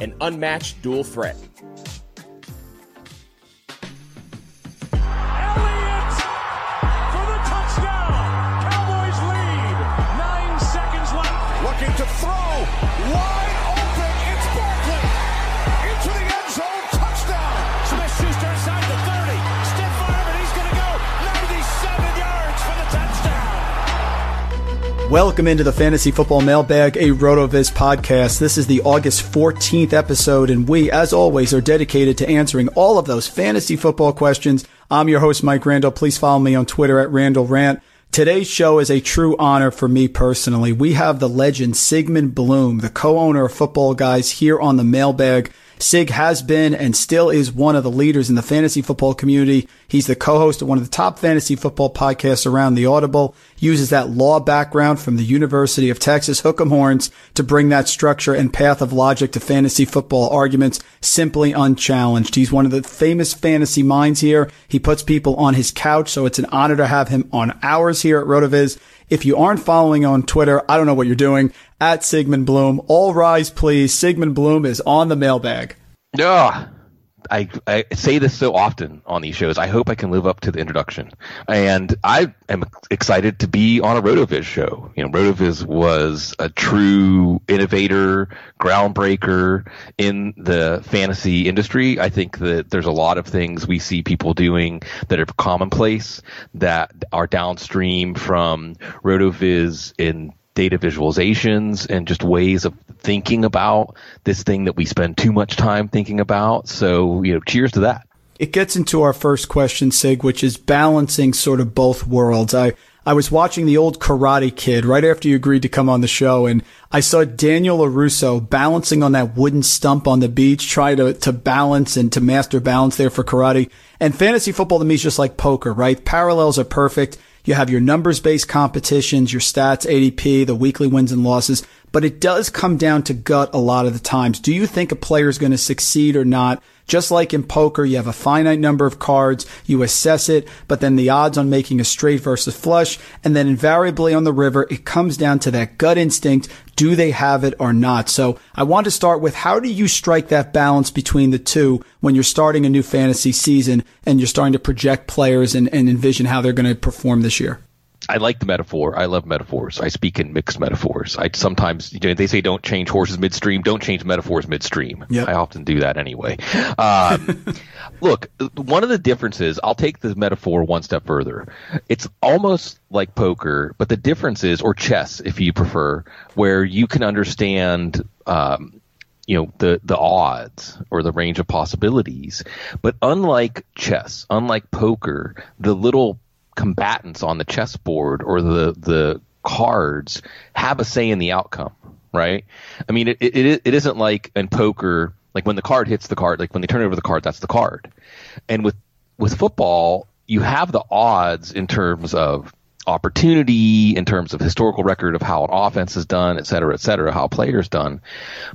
an unmatched dual threat. Welcome into the Fantasy Football Mailbag, a RotoViz podcast. This is the August 14th episode, and we, as always, are dedicated to answering all of those fantasy football questions. I'm your host, Mike Randall. Please follow me on Twitter at Randall Rant. Today's show is a true honor for me personally. We have the legend Sigmund Bloom, the co-owner of Football Guys, here on the mailbag. Sig has been and still is one of the leaders in the fantasy football community. He's the co-host of one of the top fantasy football podcasts around the Audible, uses that law background from the University of Texas Hook'em Horns to bring that structure and path of logic to fantasy football arguments simply unchallenged. He's one of the famous fantasy minds here. He puts people on his couch, so it's an honor to have him on ours here at RotoViz. If you aren't following on Twitter, I don't know what you're doing. At Sigmund Bloom. All rise, please. Sigmund Bloom is on the mailbag. Ugh. I, I say this so often on these shows. I hope I can live up to the introduction. And I am excited to be on a RotoViz show. You know, RotoViz was a true innovator, groundbreaker in the fantasy industry. I think that there's a lot of things we see people doing that are commonplace that are downstream from RotoViz in data visualizations and just ways of thinking about this thing that we spend too much time thinking about. So, you know, cheers to that. It gets into our first question, Sig, which is balancing sort of both worlds. I, I was watching the old Karate Kid right after you agreed to come on the show, and I saw Daniel LaRusso balancing on that wooden stump on the beach, trying to, to balance and to master balance there for karate. And fantasy football to me is just like poker, right? Parallels are perfect. You have your numbers based competitions, your stats, ADP, the weekly wins and losses, but it does come down to gut a lot of the times. Do you think a player is going to succeed or not? Just like in poker, you have a finite number of cards, you assess it, but then the odds on making a straight versus flush, and then invariably on the river, it comes down to that gut instinct. Do they have it or not? So I want to start with how do you strike that balance between the two when you're starting a new fantasy season and you're starting to project players and, and envision how they're going to perform this year? I like the metaphor. I love metaphors. I speak in mixed metaphors. I sometimes you know, they say don't change horses midstream. Don't change metaphors midstream. Yep. I often do that anyway. Um, look, one of the differences. I'll take the metaphor one step further. It's almost like poker, but the difference is, or chess, if you prefer, where you can understand. Um, you know the the odds or the range of possibilities but unlike chess unlike poker the little combatants on the chessboard or the the cards have a say in the outcome, right? I mean, it it, it isn't like in poker, like when the card hits the card, like when they turn over the card, that's the card. And with with football, you have the odds in terms of opportunity, in terms of historical record of how an offense is done, et cetera, et cetera, how a player's done.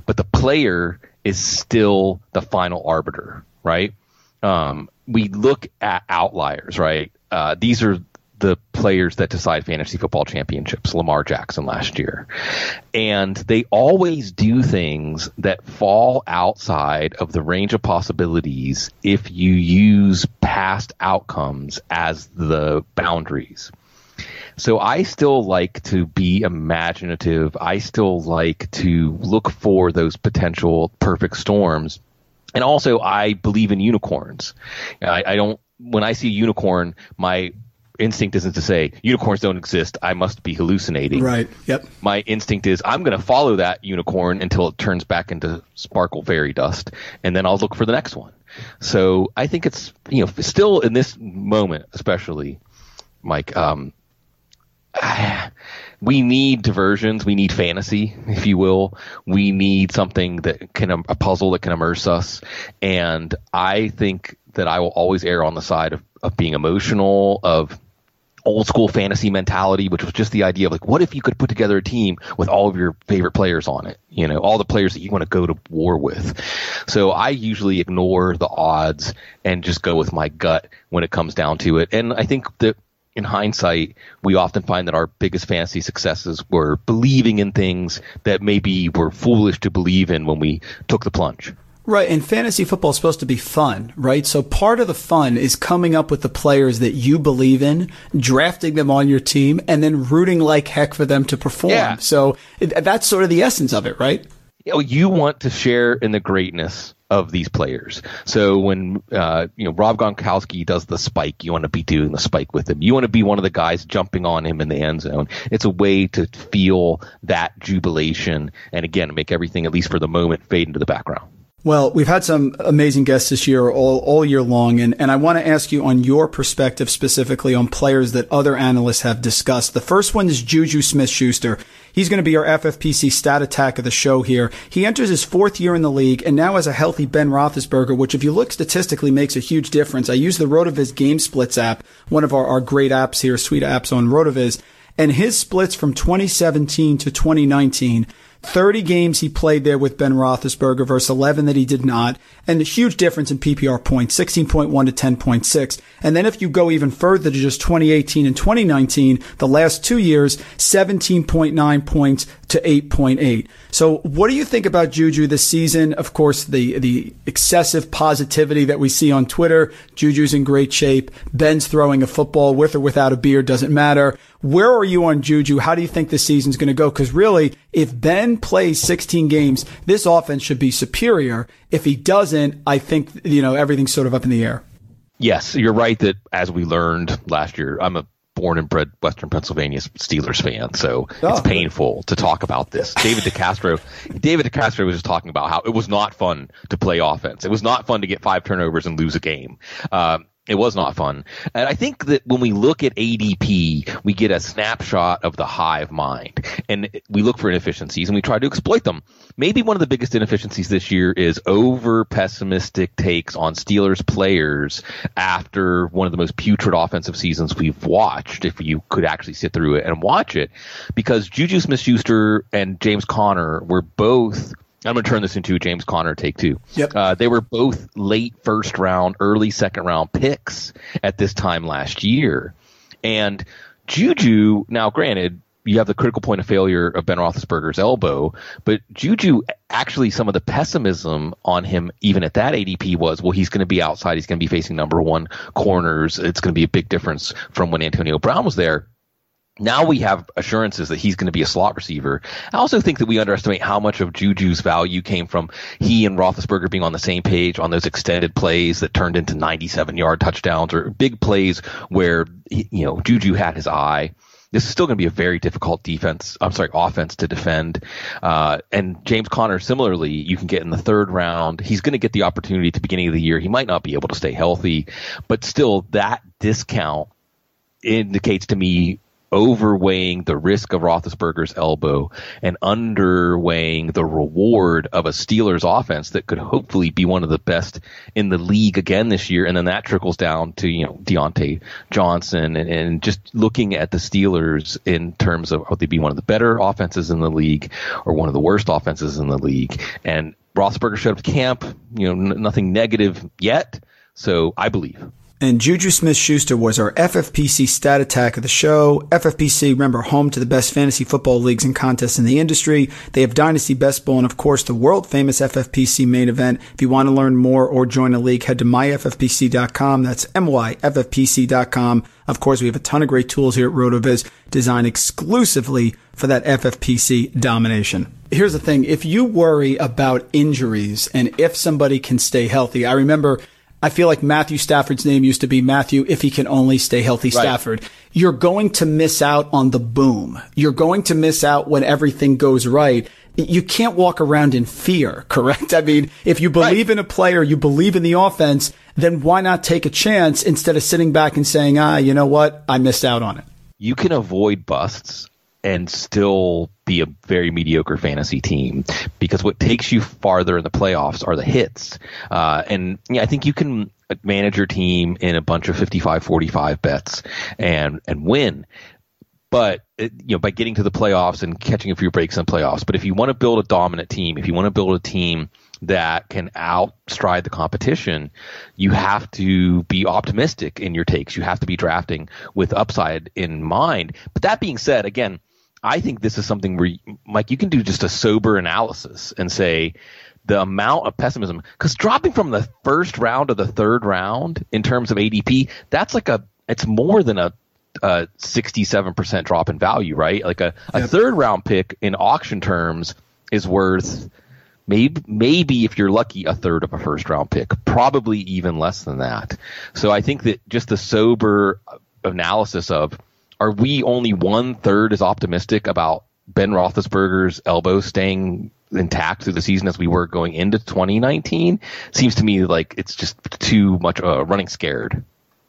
But the player is still the final arbiter, right? um, we look at outliers, right? Uh, these are the players that decide fantasy football championships, Lamar Jackson last year. And they always do things that fall outside of the range of possibilities if you use past outcomes as the boundaries. So I still like to be imaginative. I still like to look for those potential perfect storms. And also, I believe in unicorns. I, I don't when I see a unicorn, my instinct isn't to say unicorns don't exist. I must be hallucinating. Right. Yep. My instinct is I'm going to follow that unicorn until it turns back into sparkle fairy dust, and then I'll look for the next one. So I think it's you know still in this moment, especially, Mike. Um, we need diversions. We need fantasy, if you will. We need something that can a puzzle that can immerse us. And I think that I will always err on the side of, of being emotional, of old school fantasy mentality, which was just the idea of like, what if you could put together a team with all of your favorite players on it? You know, all the players that you want to go to war with. So I usually ignore the odds and just go with my gut when it comes down to it. And I think that in hindsight, we often find that our biggest fantasy successes were believing in things that maybe were foolish to believe in when we took the plunge. Right, and fantasy football is supposed to be fun, right? So part of the fun is coming up with the players that you believe in, drafting them on your team, and then rooting like heck for them to perform. Yeah. So that's sort of the essence of it, right? You, know, you want to share in the greatness of these players. So when uh, you know Rob Gronkowski does the spike, you want to be doing the spike with him. You want to be one of the guys jumping on him in the end zone. It's a way to feel that jubilation, and again, make everything at least for the moment fade into the background. Well, we've had some amazing guests this year all, all year long. And, and I want to ask you on your perspective specifically on players that other analysts have discussed. The first one is Juju Smith Schuster. He's going to be our FFPC stat attack of the show here. He enters his fourth year in the league and now has a healthy Ben Roethlisberger, which if you look statistically makes a huge difference. I use the Rotoviz Game Splits app, one of our, our great apps here, sweet apps on Rotoviz. And his splits from 2017 to 2019 30 games he played there with Ben Roethlisberger versus 11 that he did not. And a huge difference in PPR points, 16.1 to 10.6. And then if you go even further to just 2018 and 2019, the last two years, 17.9 points to 8.8. So what do you think about Juju this season? Of course, the, the excessive positivity that we see on Twitter. Juju's in great shape. Ben's throwing a football with or without a beard doesn't matter. Where are you on Juju? How do you think this season's going to go? Because really, if Ben plays 16 games, this offense should be superior. If he doesn't, I think, you know, everything's sort of up in the air. Yes, you're right that as we learned last year, I'm a born and bred Western Pennsylvania Steelers fan, so oh, it's painful to talk about this. David DeCastro, David DeCastro was just talking about how it was not fun to play offense. It was not fun to get five turnovers and lose a game. Um, it was not fun. And I think that when we look at ADP, we get a snapshot of the hive mind and we look for inefficiencies and we try to exploit them. Maybe one of the biggest inefficiencies this year is over pessimistic takes on Steelers players after one of the most putrid offensive seasons we've watched, if you could actually sit through it and watch it, because Juju Smith Schuster and James Conner were both I'm going to turn this into a James Conner take two. Yep. Uh, they were both late first round, early second round picks at this time last year. And Juju, now granted, you have the critical point of failure of Ben Roethlisberger's elbow, but Juju actually some of the pessimism on him even at that ADP was, well, he's going to be outside, he's going to be facing number one corners. It's going to be a big difference from when Antonio Brown was there now we have assurances that he's going to be a slot receiver. I also think that we underestimate how much of Juju's value came from he and Roethlisberger being on the same page on those extended plays that turned into 97 yard touchdowns or big plays where, you know, Juju had his eye. This is still going to be a very difficult defense. I'm sorry, offense to defend. Uh, and James Conner, similarly, you can get in the third round. He's going to get the opportunity at the beginning of the year. He might not be able to stay healthy, but still, that discount indicates to me overweighing the risk of Roethlisberger's elbow and underweighing the reward of a Steelers offense that could hopefully be one of the best in the league again this year. And then that trickles down to, you know, Diontae Johnson and, and just looking at the Steelers in terms of would they be one of the better offenses in the league or one of the worst offenses in the league. And Roethlisberger showed up to camp, you know, n- nothing negative yet So I believe. And Juju Smith Schuster was our FFPC stat attack of the show. FFPC, remember, home to the best fantasy football leagues and contests in the industry. They have Dynasty Best Ball and, of course, the world famous FFPC main event. If you want to learn more or join a league, head to myffpc.com. That's myffpc.com. Of course, we have a ton of great tools here at RotoViz designed exclusively for that FFPC domination. Here's the thing. If you worry about injuries and if somebody can stay healthy, I remember I feel like Matthew Stafford's name used to be Matthew if he can only stay healthy right. Stafford. You're going to miss out on the boom. You're going to miss out when everything goes right. You can't walk around in fear, correct? I mean, if you believe right. in a player, you believe in the offense, then why not take a chance instead of sitting back and saying, ah, you know what? I missed out on it. You can avoid busts and still be a very mediocre fantasy team because what takes you farther in the playoffs are the hits. Uh, and yeah, I think you can manage your team in a bunch of 55-45 bets and, and win. But it, you know, by getting to the playoffs and catching a few breaks in the playoffs. But if you want to build a dominant team, if you want to build a team that can outstride the competition, you have to be optimistic in your takes. You have to be drafting with upside in mind. But that being said, again, I think this is something where, Mike, you can do just a sober analysis and say the amount of pessimism, because dropping from the first round to the third round in terms of ADP, that's like a, it's more than a, a 67% drop in value, right? Like a, a yep. third round pick in auction terms is worth maybe, maybe if you're lucky, a third of a first round pick, probably even less than that. So I think that just the sober uh, analysis of, are we only one third as optimistic about Ben Roethlisberger's elbow staying intact through the season as we were going into 2019? Seems to me like it's just too much uh, running scared.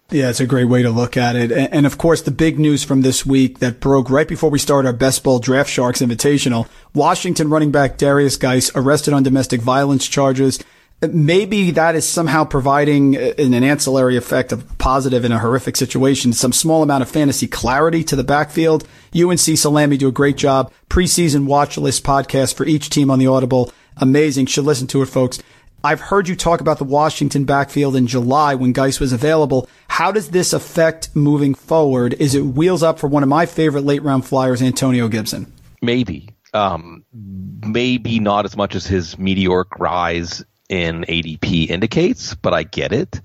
Yeah, it's a great way to look at it. And, of course, the big news from this week that broke right before we started our Best Ball Draft Sharks Invitational Washington running back Darius Guice arrested on domestic violence charges maybe that is somehow providing an ancillary effect of positive in a horrific situation, some small amount of fantasy clarity to the backfield. You and Cecil Lammey do a great job. Preseason watch list podcast for each team on the Audible. Amazing. Should listen to it, folks. I've heard you talk about the Washington backfield in July when Guice was available. How does this affect moving forward? Is it wheels up for one of my favorite late round flyers, Antonio Gibson? Maybe. Um, maybe not as much as his meteoric rise in ADP indicates, but I get it.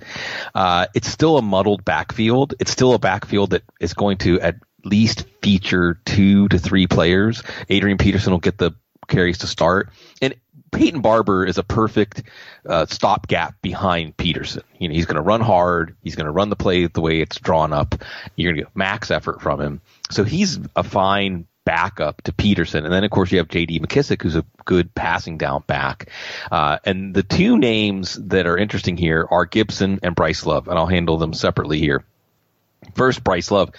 Uh, it's still a muddled backfield. It's still a backfield that is going to at least feature two to three players. Adrian Peterson will get the carries to start, and Peyton Barber is a perfect uh, stopgap behind Peterson. You know, he's going to run hard. He's going to run the play the way it's drawn up. You're going to get max effort from him. So he's a fine backup to Peterson. And then, of course, you have J.D. McKissick, who's a good passing down back. Uh, and the two names that are interesting here are Gibson and Bryce Love, and I'll handle them separately here. First, Bryce Love.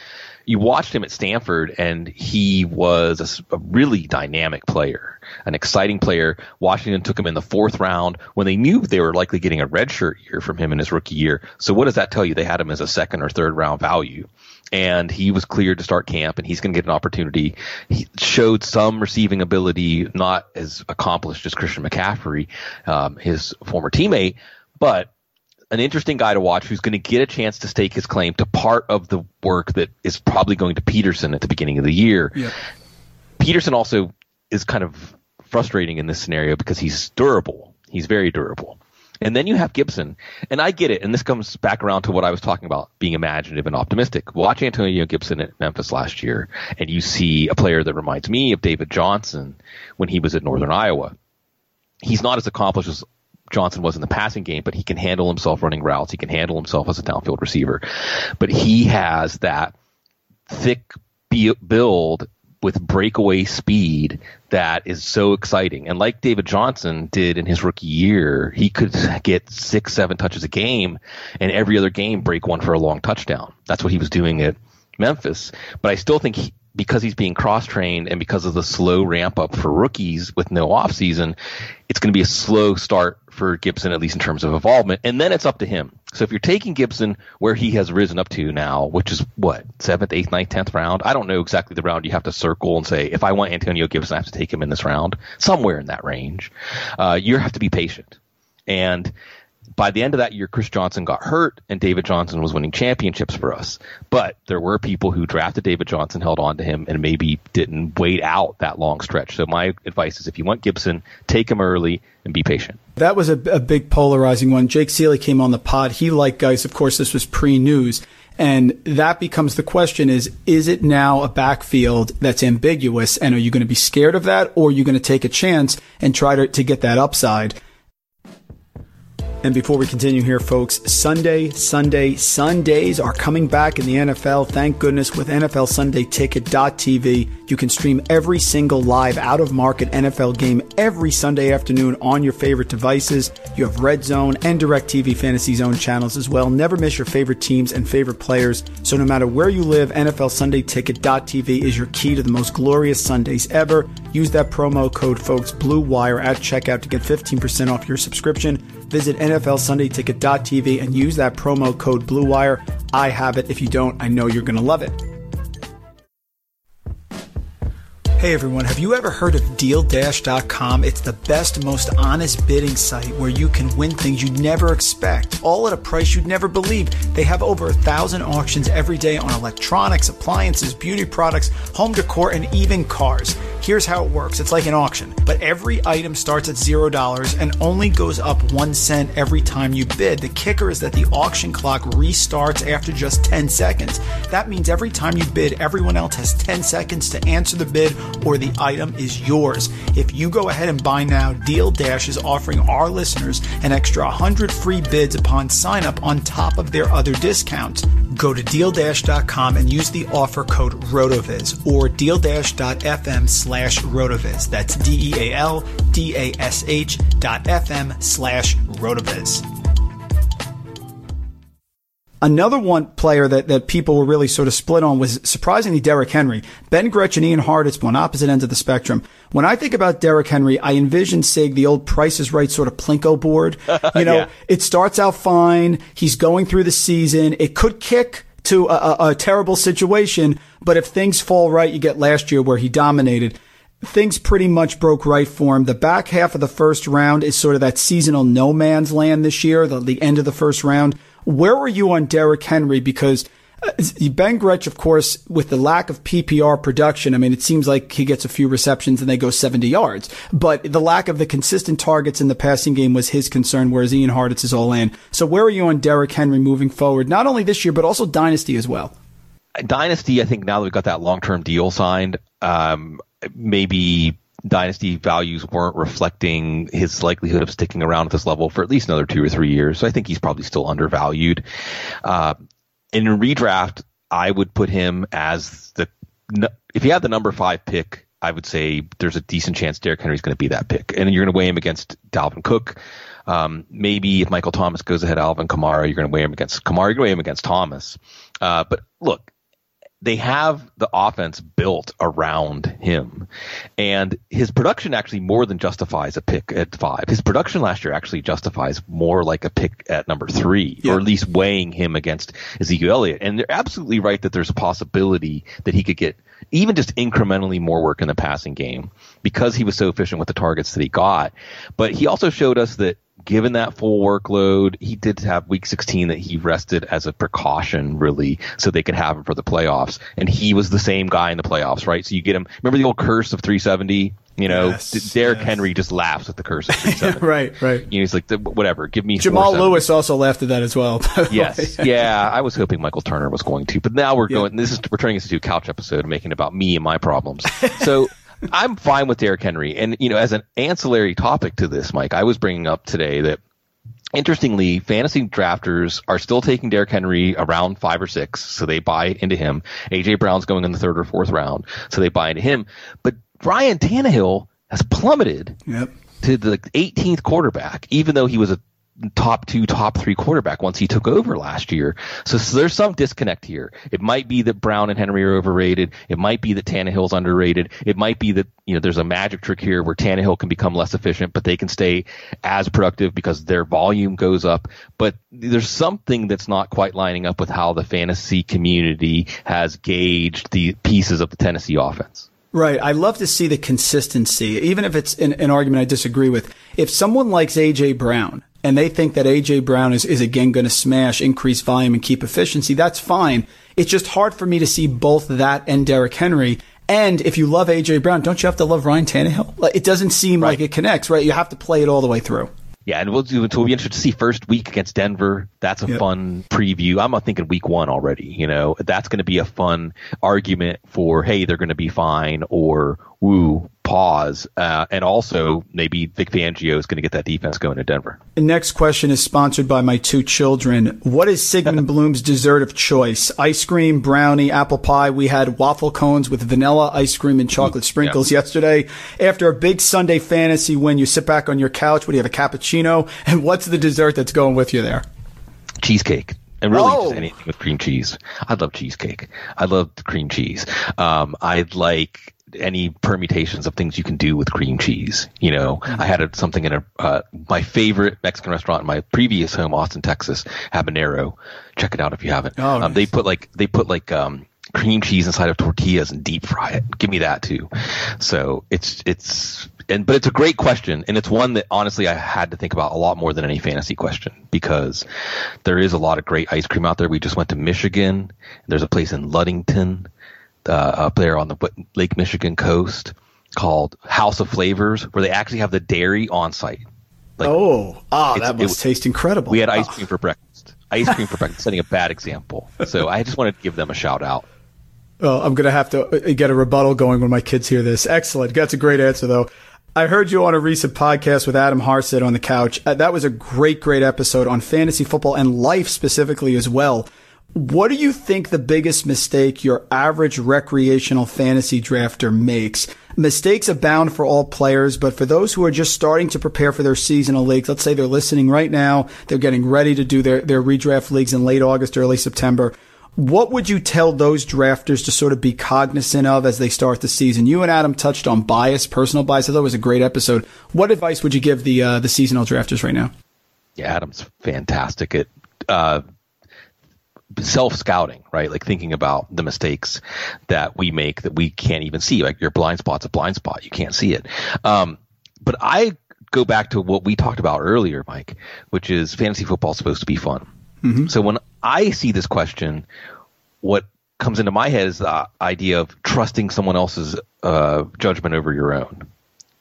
You watched him at Stanford, and he was a, a really dynamic player, an exciting player. Washington took him in the fourth round when they knew they were likely getting a redshirt year from him in his rookie year. So, what does that tell you? They had him as a second or third round value and he was cleared to start camp and he's going to get an opportunity. He showed some receiving ability, not as accomplished as Christian McCaffrey, um, his former teammate, but an interesting guy to watch who's going to get a chance to stake his claim to part of the work that is probably going to Peterson at the beginning of the year. Yeah. Peterson also is kind of frustrating in this scenario because he's durable. He's very durable. And then you have Gibson. And I get it. And this comes back around to what I was talking about being imaginative and optimistic. Watch Antonio Gibson at Memphis last year, and you see a player that reminds me of David Johnson when he was at Northern Iowa. He's not as accomplished as Johnson was in the passing game, but he can handle himself running routes. He can handle himself as a downfield receiver. But he has that thick build with breakaway speed that is so exciting. And like David Johnson did in his rookie year, he could get six, seven touches a game and every other game break one for a long touchdown. That's what he was doing at Memphis. But I still think he, because he's being cross trained and because of the slow ramp up for rookies with no offseason, it's going to be a slow start for Gibson, at least in terms of involvement. And then it's up to him. So if you're taking Gibson where he has risen up to now, which is what, seventh, eighth, ninth, tenth round? I don't know exactly the round you have to circle and say, if I want Antonio Gibson, I have to take him in this round, somewhere in that range. Uh, you have to be patient. And by the end of that year, Chris Johnson got hurt and David Johnson was winning championships for us. But there were people who drafted David Johnson, held on to him, and maybe didn't wait out that long stretch. So my advice is if you want Gibson, take him early and be patient. That was a, a big polarizing one. Jake Ciely came on the pod. He liked guys. Of course, this was pre-news. And that becomes the question is, is it now a backfield that's ambiguous? And are you going to be scared of that or are you going to take a chance and try to, to get that upside? And before we continue here, folks, Sunday, Sunday, Sundays are coming back in the NFL. Thank goodness with NFL Sunday Ticket.tv. You can stream every single live out of market NFL game every Sunday afternoon on your favorite devices. You have Red Zone and DirecTV Fantasy Zone channels as well. Never miss your favorite teams and favorite players. So no matter where you live, NFL Sunday Ticket.tv is your key to the most glorious Sundays ever. Use that promo code, folks, Blue Wire at checkout to get 15% off your subscription. Visit NFLSundayTicket.tv and use that promo code BlueWire. I have it. If you don't, I know you're going to love it. Hey everyone, have you ever heard of DealDash.com? It's the best, most honest bidding site where you can win things you'd never expect, all at a price you'd never believe. They have over a thousand auctions every day on electronics, appliances, beauty products, home decor, and even cars. Here's how it works it's like an auction, but every item starts at $0 and only goes up one cent every time you bid. The kicker is that the auction clock restarts after just 10 seconds. That means every time you bid, everyone else has 10 seconds to answer the bid or the item is yours. If you go ahead and buy now, Deal Dash is offering our listeners an extra 100 free bids upon sign up on top of their other discounts. Go to dealdash.com and use the offer code RotoViz or dealdash.fm slash RotoViz. That's D E A L D A S H dot FM slash RotoViz. Another one player that, that people were really sort of split on was surprisingly Derrick Henry. Ben Gretch and Ian Hartitz on opposite ends of the spectrum. When I think about Derrick Henry, I envision Sig, the old Price is Right sort of Plinko board. You know, Yeah. it starts out fine. He's going through the season. It could kick to a, a, a terrible situation, but if things fall right, you get last year where he dominated. Things pretty much broke right for him. The back half of the first round is sort of that seasonal no man's land this year, the, the end of the first round. Where were you on Derrick Henry? Because uh, Ben Gretch, of course, with the lack of PPR production, I mean, it seems like he gets a few receptions and they go 70 yards. But the lack of the consistent targets in the passing game was his concern, whereas Ian Hartitz is all in. So where are you on Derrick Henry moving forward, not only this year, but also Dynasty as well? Dynasty, I think now that we've got that long term deal signed, um, maybe Dynasty values weren't reflecting his likelihood of sticking around at this level for at least another two or three years. So I think he's probably still undervalued. Uh, in redraft, I would put him as the if he had the number five pick. I would say there's a decent chance Derrick Henry's going to be that pick, and you're going to weigh him against Dalvin Cook. Um, maybe if Michael Thomas goes ahead Alvin Kamara, you're going to weigh him against Kamara. You're going to weigh him against Thomas. Uh, but look, they have the offense built around him. And his production actually more than justifies a pick at five. His production last year actually justifies more like a pick at number three, Yeah. or at least weighing him against Ezekiel Elliott. And they're absolutely right that there's a possibility that he could get even just incrementally more work in the passing game because he was so efficient with the targets that he got. But he also showed us that given that full workload, he did have week 16 that he rested as a precaution, really, so they could have him for the playoffs. And he was the same guy in the playoffs, right? So you get him. Remember the old curse of 370? You know, Yes, Derrick yes. Henry just laughs at the curse of 370. right, right. You know, he's like, whatever, give me Jamal Lewis also laughed at that as well. Yes, yeah. I was hoping Michael Turner was going to, but now we're Yeah. going. This is we're turning this into a couch episode, making it about me and my problems. So I'm fine with Derrick Henry, and you know, as an ancillary topic to this, Mike, I was bringing up today that. Interestingly, fantasy drafters are still taking Derrick Henry around five or six, so they buy into him. AJ Brown's going in the third or fourth round, so they buy into him. But Ryan Tannehill has plummeted Yep. to the 18th quarterback, even though he was a top two, top three quarterback once he took over last year. So, so there's some disconnect here. It might be that Brown and Henry are overrated. It might be that Tannehill's underrated. It might be that, you know, there's a magic trick here where Tannehill can become less efficient, but they can stay as productive because their volume goes up. But there's something that's not quite lining up with how the fantasy community has gauged the pieces of the Tennessee offense. Right. I love to see the consistency, even if it's an, an argument I disagree with. If someone likes AJ Brown, and they think that AJ Brown is, is again going to smash, increase volume, and keep efficiency, that's fine. It's just hard for me to see both that and Derrick Henry. And if you love AJ Brown, don't you have to love Ryan Tannehill? Like, it doesn't seem right. like it connects, right? You have to play it all the way through. Yeah, and we'll do. We'll be interested to see first week against Denver. That's a yep. fun preview. I'm thinking week one already. You know, that's going to be a fun argument for hey, they're going to be fine, or woo, pause, uh, and also maybe Vic Fangio is going to get that defense going in Denver. The next question is sponsored by my two children. What is Sigmund Bloom's dessert of choice? Ice cream, brownie, apple pie. We had waffle cones with vanilla ice cream and chocolate sprinkles yeah. yesterday. After a big Sunday fantasy win, you sit back on your couch. What do you have? A cappuccino? And what's the dessert that's going with you there? Cheesecake and really oh. just anything with cream cheese. I love cheesecake. I love cream cheese. Um, I like any permutations of things you can do with cream cheese. You know, mm-hmm. I had a, something in a uh, my favorite Mexican restaurant in my previous home, Austin, Texas, Habanero. Check it out if you haven't. Oh, um, nice. They put like they put like um, cream cheese inside of tortillas and deep fry it. Give me that too. So it's it's and but it's a great question and it's one that honestly I had to think about a lot more than any fantasy question because there is a lot of great ice cream out there. We just went to Michigan. There's a place in Ludington uh, up there on the Lake Michigan coast called House of Flavors, where they actually have the dairy on site. Like, oh, ah, that must it, taste incredible. We had ice cream oh. for breakfast. Ice cream for breakfast. Setting a bad example. So I just wanted to give them a shout out. Well, I'm going to have to uh, get a rebuttal going when my kids hear this. Excellent. That's a great answer, though. I heard you on a recent podcast with Adam Harstad on the couch. Uh, that was a great, great episode on fantasy football and life specifically as well. What do you think the biggest mistake your average recreational fantasy drafter makes? Mistakes abound for all players, but for those who are just starting to prepare for their seasonal leagues, let's say they're listening right now, they're getting ready to do their, their redraft leagues in late August, early September. What would you tell those drafters to sort of be cognizant of as they start the season? You and Adam touched on bias, personal bias. I thought it was a great episode. What advice would you give the uh, the seasonal drafters right now? Yeah, Adam's fantastic at uh, self scouting, right? Like thinking about the mistakes that we make that we can't even see. Like your blind spot's a blind spot. You can't see it. Um, but I go back to what we talked about earlier, Mike, which is fantasy football is supposed to be fun. Mm-hmm. So when I see this question, what comes into my head is the idea of trusting someone else's uh, judgment over your own.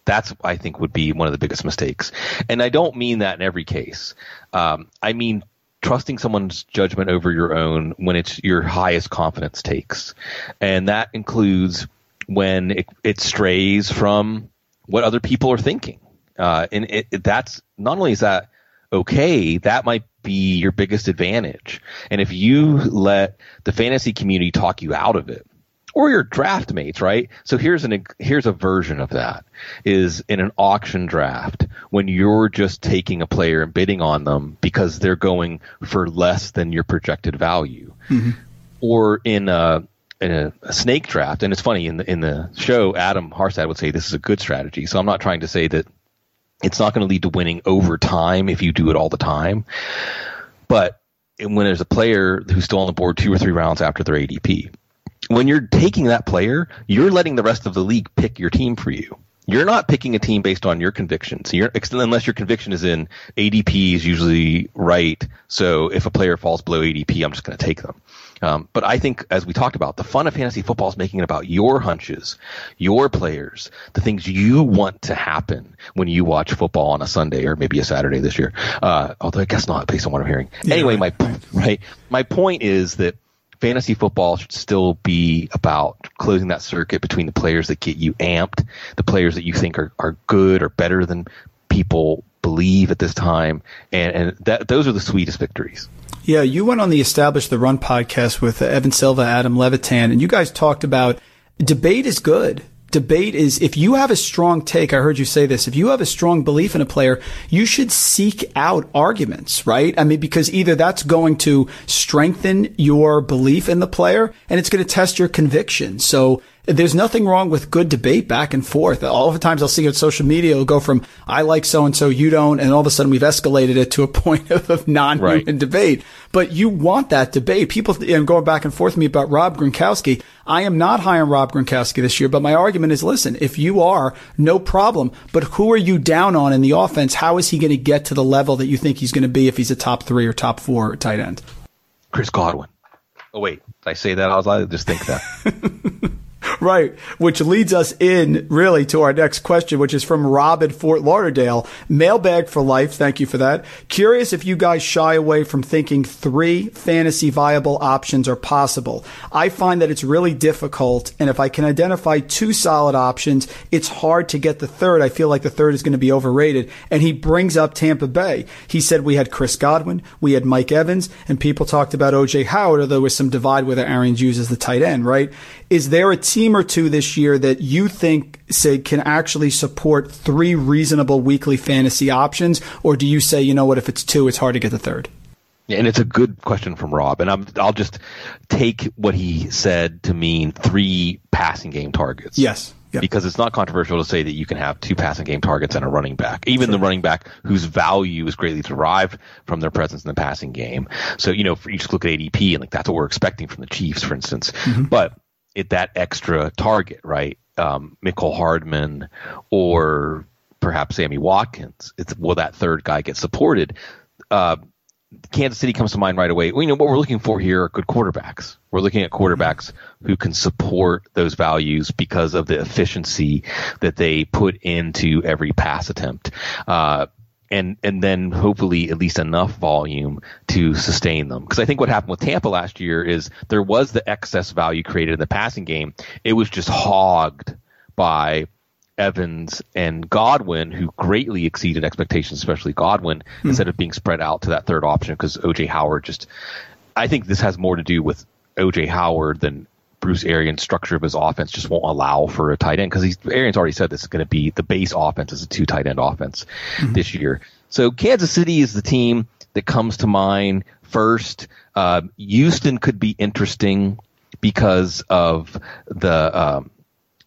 That's I think would be one of the biggest mistakes, and I don't mean that in every case. Um, I mean trusting someone's judgment over your own when it's your highest confidence takes. And that includes when it, it strays from what other people are thinking. Uh, and it, it, that's not only is that okay, that might be your biggest advantage. And if you let the fantasy community talk you out of it, or your draft mates, right? So here's an here's a version of that is in an auction draft when you're just taking a player and bidding on them because they're going for less than your projected value, mm-hmm. or in a in a, a, snake draft. And it's funny in the in the show, Adam Harstad would say this is a good strategy. So I'm not trying to say that it's not going to lead to winning over time if you do it all the time, but when there's a player who's still on the board two or three rounds after their ADP when you're taking that player, you're letting the rest of the league pick your team for you. You're not picking a team based on your convictions. You're, unless your conviction is in ADP is usually right. So if a player falls below ADP, I'm just going to take them. Um, but I think, as we talked about, the fun of fantasy football is making it about your hunches, your players, the things you want to happen when you watch football on a Sunday or maybe a Saturday this year. Uh, although I guess not, based on what I'm hearing. Yeah, anyway, right. my right, my point is that fantasy football should still be about closing that circuit between the players that get you amped, the players that you think are, are good or better than people believe at this time, and, and that those are the sweetest victories. Yeah, you went on the Establish the Run podcast with Evan Silva, Adam Levitan, and you guys talked about debate is good debate is if you have a strong take, I heard you say this, if you have a strong belief in a player, you should seek out arguments, right? I mean, because either that's going to strengthen your belief in the player and it's going to test your conviction. So there's nothing wrong with good debate back and forth. All the times I'll see on social media, it'll go from I like so and so, you don't, and all of a sudden we've escalated it to a point of, of non-human right. debate. But you want that debate. People you know, going back and forth with me about Rob Gronkowski. I am not high on Rob Gronkowski this year, but my argument is, listen, if you are, no problem. But who are you down on in the offense? How is he going to get to the level that you think he's going to be if he's a top three or top four tight end? Chris Godwin. Oh wait, did I say that? I was like, just think that. Right, which leads us in really to our next question, which is from Rob at Fort Lauderdale. Mailbag for life. Thank you for that. Curious if you guys shy away from thinking three fantasy viable options are possible. I find that it's really difficult, and if I can identify two solid options, it's hard to get the third. I feel like the third is going to be overrated. And he brings up Tampa Bay. He said we had Chris Godwin, we had Mike Evans, and people talked about OJ Howard, although there was some divide whether Arians uses the tight end, right? Is there a team or two this year that you think, say, can actually support three reasonable weekly fantasy options? Or do you say, you know what, if it's two, it's hard to get the third? Yeah, and it's a good question from Rob, and I'm, I'll just take what he said to mean three passing game targets. Yes. Yep. Because it's not controversial to say that you can have two passing game targets and a running back, even sure. the running back whose value is greatly derived from their presence in the passing game. So, you know, for, you just look at ADP and like that's what we're expecting from the Chiefs, for instance. Mm-hmm. But it that extra target, right? Um, Mecole Hardman or perhaps Sammy Watkins. It's will that third guy get supported? Uh, Kansas City comes to mind right away. Well, you know what we're looking for here are good quarterbacks. We're looking at quarterbacks who can support those values because of the efficiency that they put into every pass attempt. Uh, and and then hopefully at least enough volume to sustain them. Because I think what happened with Tampa last year is there was the excess value created in the passing game. It was just hogged by Evans and Godwin, who greatly exceeded expectations, especially Godwin, hmm. instead of being spread out to that third option because OJ Howard just. I think this has more to do with OJ Howard than Bruce Arians' structure of his offense just won't allow for a tight end because Arians already said this is going to be the base offense is a two tight end offense mm-hmm. this year. So Kansas City is the team that comes to mind first. Uh, Houston could be interesting because of the um,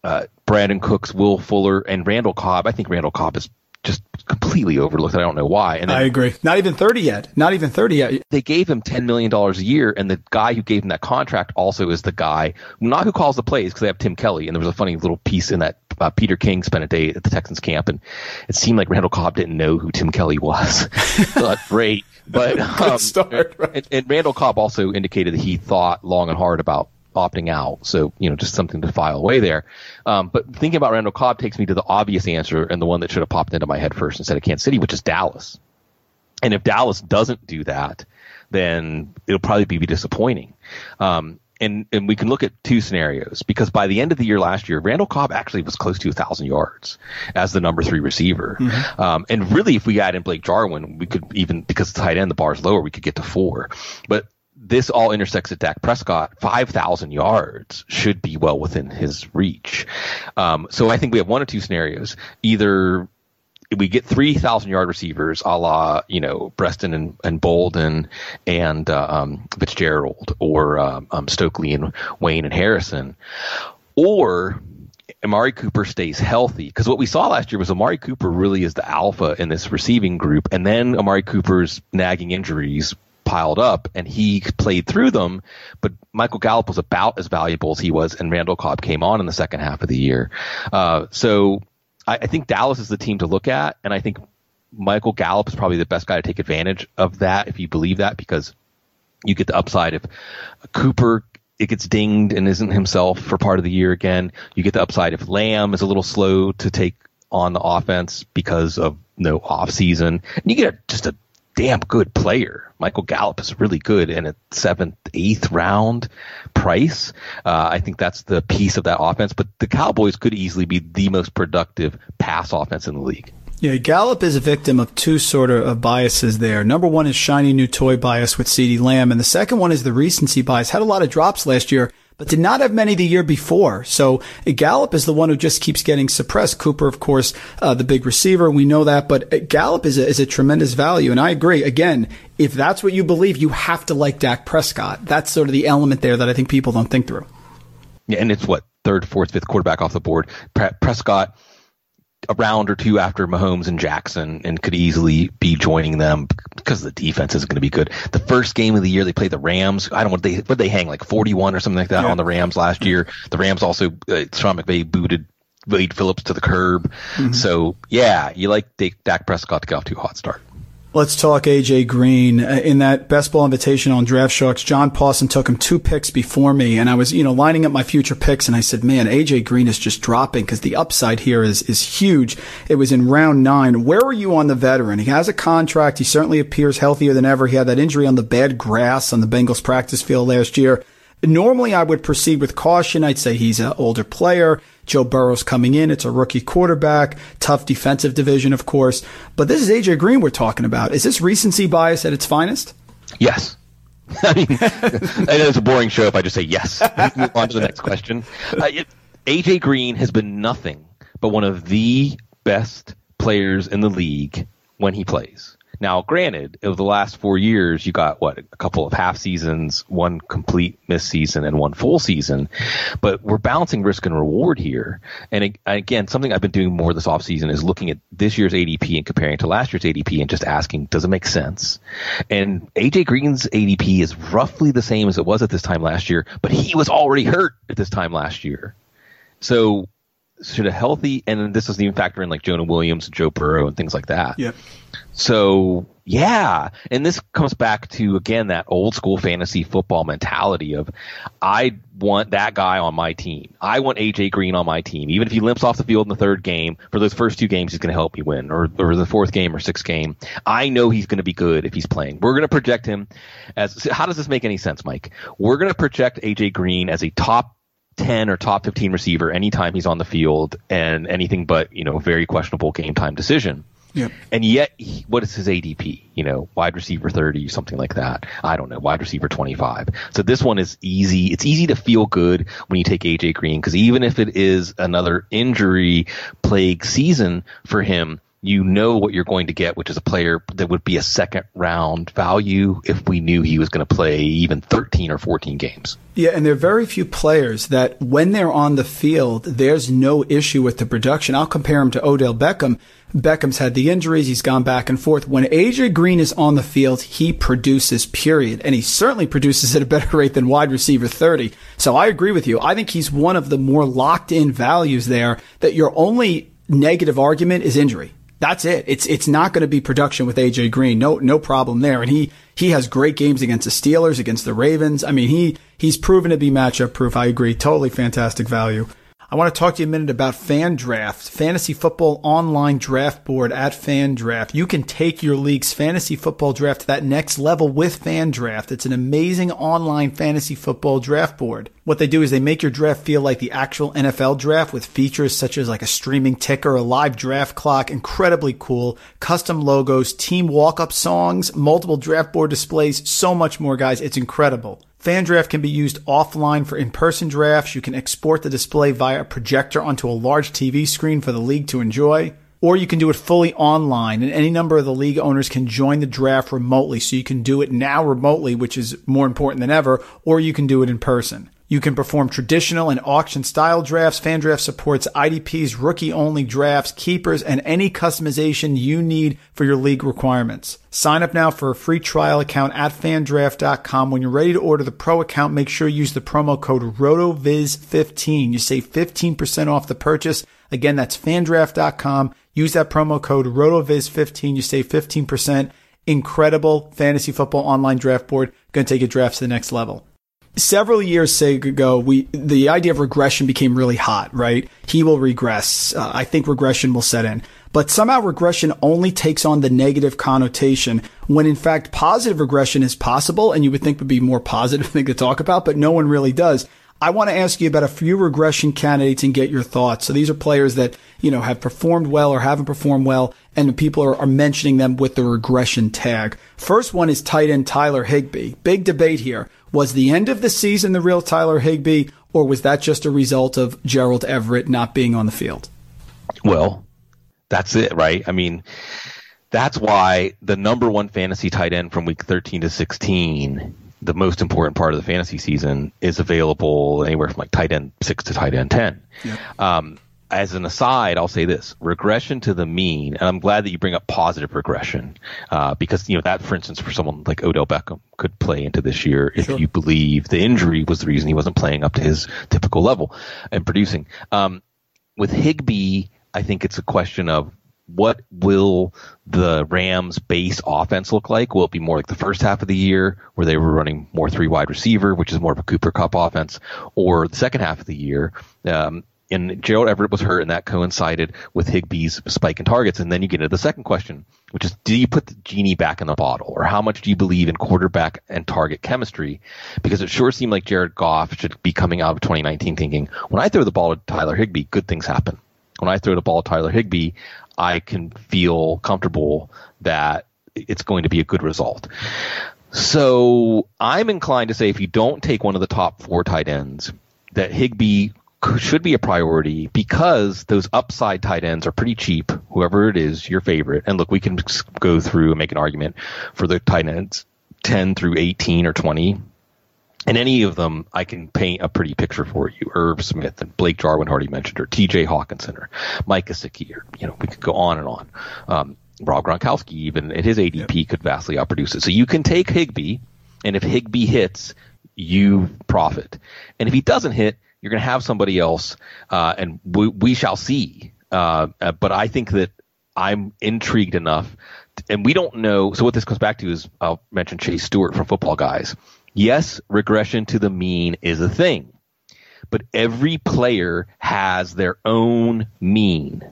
uh, Brandin Cooks, Will Fuller, and Randall Cobb. I think Randall Cobb is just completely overlooked. I don't know why. And then, I agree. Not even 30 yet. Not even 30 yet. They gave him $10 million a year, and the guy who gave him that contract also is the guy, not who calls the plays, because they have Tim Kelly. And there was a funny little piece in that uh, Peter King spent a day at the Texans camp, and it seemed like Randall Cobb didn't know who Tim Kelly was. so great. But um, start, right? and, and Randall Cobb also indicated that he thought long and hard about opting out. So, you know, just something to file away there. Um, but thinking about Randall Cobb takes me to the obvious answer and the one that should have popped into my head first instead of Kansas City, which is Dallas. And if Dallas doesn't do that, then it'll probably be disappointing. Um, and, and we can look at two scenarios because by the end of the year last year, Randall Cobb actually was close to a thousand yards as the number three receiver. Mm-hmm. Um, and really, if we add in Blake Jarwin, we could even because the tight end, the bar is lower, we could get to four. But this all intersects at Dak Prescott. 5,000 yards should be well within his reach. Um, so I think we have one or two scenarios. Either we get 3,000 yard receivers a la, you know, Breaston and, and Boldin and uh, um, Fitzgerald or um, um, Stokley and Wayne and Harrison. Or Amari Cooper stays healthy because what we saw last year was Amari Cooper really is the alpha in this receiving group, and then Amari Cooper's nagging injuries piled up and he played through them. But Michael Gallup was about as valuable as he was, and Randall Cobb came on in the second half of the year. Uh, so I, I think Dallas is the team to look at, and I think Michael Gallup is probably the best guy to take advantage of that if you believe that because you get the upside if Cooper it gets dinged and isn't himself for part of the year again. You get the upside if Lamb is a little slow to take on the offense because of no off season. And you get a, just a damn good player. Michael Gallup is really good in a seventh, eighth round price. Uh, I think that's the piece of that offense. But the Cowboys could easily be the most productive pass offense in the league. Yeah, Gallup is a victim of two sort of biases there. Number one is shiny new toy bias with CeeDee Lamb, and the second one is the recency bias. Had a lot of drops last year but did not have many the year before. So Gallup is the one who just keeps getting suppressed. Cooper, of course, uh, the big receiver, we know that, but Gallup is a, is a tremendous value. And I agree. Again, if that's what you believe, you have to like Dak Prescott. That's sort of the element there that I think people don't think through. Yeah, and it's what third, fourth, fifth quarterback off the board. Prescott a round or two after Mahomes and Jackson and could easily be joining them because the defense isn't going to be good. The first game of the year they play the Rams. I don't know what they what they hang like 41 or something like that yeah. on the Rams last year. The Rams also uh, Sean McVay booted Wade Phillips to the curb. Mm-hmm. So yeah, you like Dak Prescott to get off to a hot start. Let's talk AJ Green. Uh, in that best ball invitation on Draft Sharks, John Pawson took him two picks before me, and I was, you know, lining up my future picks, and I said, "Man, AJ Green is just dropping because the upside here is is huge." It was in round nine. Where were you on the veteran? He has a contract. He certainly appears healthier than ever. He had that injury on the bad grass on the Bengals practice field last year. Normally, I would proceed with caution. I'd say he's an older player. Joe Burrow's coming in. It's a rookie quarterback, tough defensive division, of course. But this is AJ Green we're talking about. Is this recency bias at its finest? Yes. I mean, I know it's a boring show if I just say yes. Move on to the next question. Uh, AJ Green has been nothing but one of the best players in the league when he plays. Now, granted, over the last four years, you got what a couple of half seasons, one complete miss season, and one full season. But we're balancing risk and reward here. And again, something I've been doing more this offseason is looking at this year's ADP and comparing to last year's ADP and just asking, does it make sense? And AJ Green's ADP is roughly the same as it was at this time last year, but he was already hurt at this time last year. So should a healthy and this doesn't even factor in like Jonah Williams, Joe Burrow, and things like that. Yeah. So yeah, and this comes back to again that old school fantasy football mentality of I want that guy on my team. I want AJ Green on my team. Even if he limps off the field in the third game, for those first two games he's going to help me win, or or the fourth game or sixth game, I know he's going to be good if he's playing. We're going to project him as. How does this make any sense, Mike? We're going to project AJ Green as a top 10 or top 15 receiver anytime he's on the field and anything but, you know, very questionable game time decision. Yep. And yet, he, what is his ADP? You know, wide receiver 30, something like that. I don't know, wide receiver 25. So this one is easy. It's easy to feel good when you take AJ Green because even if it is another injury plague season for him, you know what you're going to get, which is a player that would be a second round value if we knew he was going to play even 13 or 14 games. Yeah, and there are very few players that when they're on the field, there's no issue with the production. I'll compare him to Odell Beckham. Beckham's had the injuries, he's gone back and forth. When AJ Green is on the field, he produces, period. And he certainly produces at a better rate than wide receiver 30. So I agree with you. I think he's one of the more locked in values there that your only negative argument is injury. That's it. It's it's not going to be production with AJ Green. No no problem there. And he he has great games against the Steelers, against the Ravens. I mean, he he's proven to be matchup proof. I agree. Totally fantastic value. I want to talk to you a minute about FanDraft, fantasy football online draft board at FanDraft. You can take your league's fantasy football draft to that next level with FanDraft. It's an amazing online fantasy football draft board. What they do is they make your draft feel like the actual NFL draft with features such as like a streaming ticker, a live draft clock, incredibly cool, custom logos, team walk-up songs, multiple draft board displays, so much more guys. It's incredible. FanDraft can be used offline for in-person drafts. You can export the display via a projector onto a large TV screen for the league to enjoy. Or you can do it fully online and any number of the league owners can join the draft remotely. So you can do it now remotely, which is more important than ever, or you can do it in person. You can perform traditional and auction style drafts. FanDraft supports IDPs, rookie only drafts, keepers, and any customization you need for your league requirements. Sign up now for a free trial account at fandraft.com. When you're ready to order the pro account, make sure you use the promo code ROTOVIZ15. You save 15% off the purchase. Again, that's fandraft.com. Use that promo code ROTOVIZ15. You save 15%. Incredible fantasy football online draft board. Going to take your drafts to the next level several years ago, we the idea of regression became really hot. Right? He will regress. Uh, I think regression will set in. But somehow regression only takes on the negative connotation when in fact positive regression is possible and you would think would be more positive thing to talk about, but no one really does. I want to ask you about a few regression candidates and get your thoughts. So these are players that, you know, have performed well or haven't performed well, and people are, are mentioning them with the regression tag. First one is tight end Tyler Higbee. Big debate here. Was the end of the season the real Tyler Higbee, or was that just a result of Gerald Everett not being on the field? Well, that's it, right? I mean, that's why the number one fantasy tight end from week 13 to 16 the most important part of the fantasy season is available anywhere from like tight end six to tight end ten. Um, as an aside, I'll say this: regression to the mean, and I'm glad that you bring up positive regression uh, because you know that, for instance, for someone like Odell Beckham could play into this year if sure. you believe the injury was the reason he wasn't playing up to his typical level and producing. Um, with Higbee, I think it's a question of what will the Rams base offense look like? Will it be more like the first half of the year where they were running more three wide receiver, which is more of a Cooper Kupp offense, or the second half of the year? Um, and Gerald Everett was hurt, and that coincided with Higbee's spike in targets. And then you get into the second question, which is, do you put the genie back in the bottle, or how much do you believe in quarterback and target chemistry? Because it sure seemed like Jared Goff should be coming out of 2019 thinking, when I throw the ball to Tyler Higbee, good things happen. When I throw the ball to Tyler Higbee, I can feel comfortable that it's going to be a good result. So I'm inclined to say if you don't take one of the top four tight ends, that Higbee should be a priority because those upside tight ends are pretty cheap, whoever it is, your favorite. And look, we can go through and make an argument for the tight ends 10 through 18 or 20. And any of them, I can paint a pretty picture for you. Irv Smith and Blake Jarwin already mentioned, or T.J. Hockenson, or Mike Gesicki, or you know, we could go on and on. Um, Rob Gronkowski, even at his ADP, yep. could vastly outproduce it. So you can take Higbee, and if Higbee hits, you profit. And if he doesn't hit, you're going to have somebody else, uh, and we, we, shall see. Uh, uh, but I think that I'm intrigued enough, and we don't know. So what this comes back to is I'll mention Chase Stewart from Football Guys. Yes, regression to the mean is a thing, but every player has their own mean.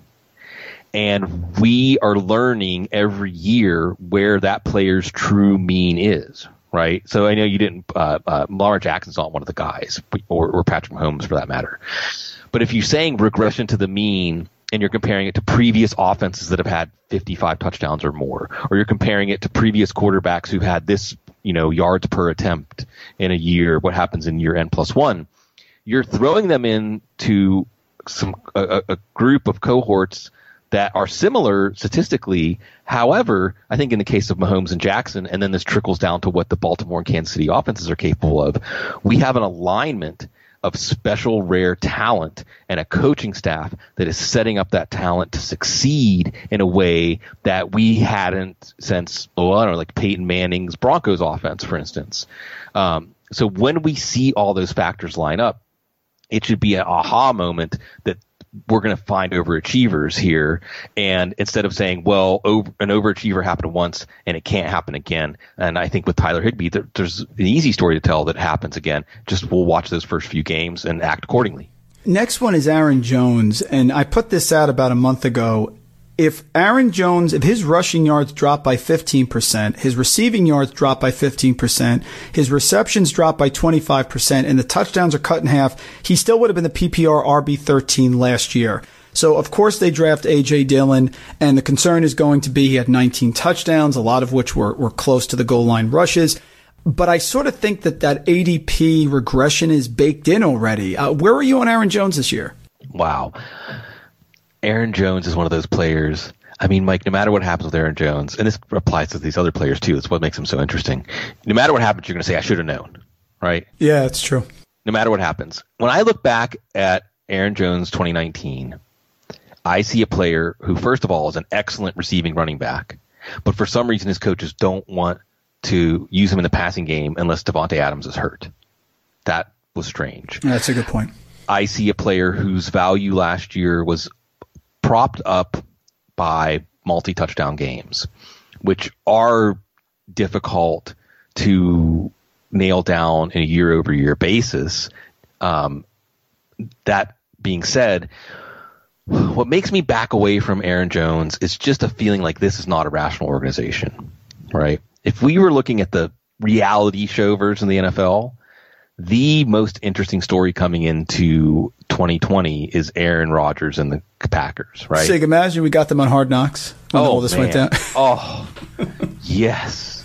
And we are learning every year where that player's true mean is right? So I know you didn't. Uh, uh, Lamar Jackson's not one of the guys, or, or Patrick Mahomes for that matter. But if you're saying regression to the mean, and you're comparing it to previous offenses that have had 55 touchdowns or more, or you're comparing it to previous quarterbacks who've had this, you know, yards per attempt in a year, what happens in year n plus one, you're throwing them into some a, a group of cohorts that are similar statistically. However, I think in the case of Mahomes and Jackson, and then this trickles down to what the Baltimore and Kansas City offenses are capable of, we have an alignment of special rare talent and a coaching staff that is setting up that talent to succeed in a way that we hadn't since, oh, I don't know, like Peyton Manning's Broncos offense, for instance. Um, so when we see all those factors line up, it should be an aha moment that we're going to find overachievers here. And instead of saying, well, over, an overachiever happened once and it can't happen again. And I think with Tyler Higbee, there, there's an easy story to tell that happens again. Just we'll watch those first few games and act accordingly. Next one is Aaron Jones. And I put this out about a month ago if Aaron Jones, if his rushing yards drop by 15%, his receiving yards drop by 15%, his receptions drop by 25%, and the touchdowns are cut in half, he still would have been the PPR RB13 last year. So of course they draft AJ Dillon, and the concern is going to be he had 19 touchdowns, a lot of which were, were close to the goal line rushes. But I sort of think that that ADP regression is baked in already. Uh, where are you on Aaron Jones this year? Wow. Aaron Jones is one of those players. I mean, Mike, no matter what happens with Aaron Jones, and this applies to these other players too, it's what makes him so interesting. No matter what happens, you're going to say, I should have known, right? Yeah, that's true. No matter what happens. When I look back at Aaron Jones 2019, I see a player who, first of all, is an excellent receiving running back, but for some reason his coaches don't want to use him in the passing game unless Davante Adams is hurt. That was strange. That's a good point. I see a player whose value last year was propped up by multi touchdown games, which are difficult to nail down in a year over year basis. Um, that being said, what makes me back away from Aaron Jones is just a feeling like this is not a rational organization, right? If we were looking at the reality show version of the NFL, the most interesting story coming into 2020 is Aaron Rodgers and the Packers, right? So imagine we got them on Hard Knocks when oh, all this man. went down. oh, yes.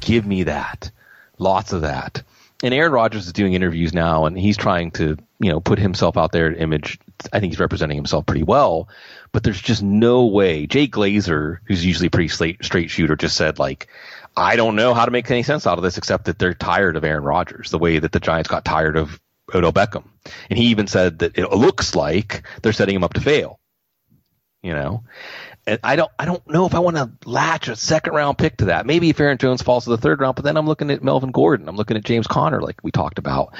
Give me that. Lots of that. and Aaron Rodgers is doing interviews now, and he's trying to you know put himself out there image. I think he's representing himself pretty well, but there's just no way. Jay Glazer, who's usually a pretty straight, straight shooter, just said like, I don't know how to make any sense out of this except that they're tired of Aaron Rodgers, the way that the Giants got tired of Odell Beckham, and he even said that it looks like they're setting him up to fail. You know, and I don't I don't know if I want to latch a second round pick to that. Maybe if Aaron Jones falls to the third round, but then I'm looking at Melvin Gordon. I'm looking at James Conner, like we talked about.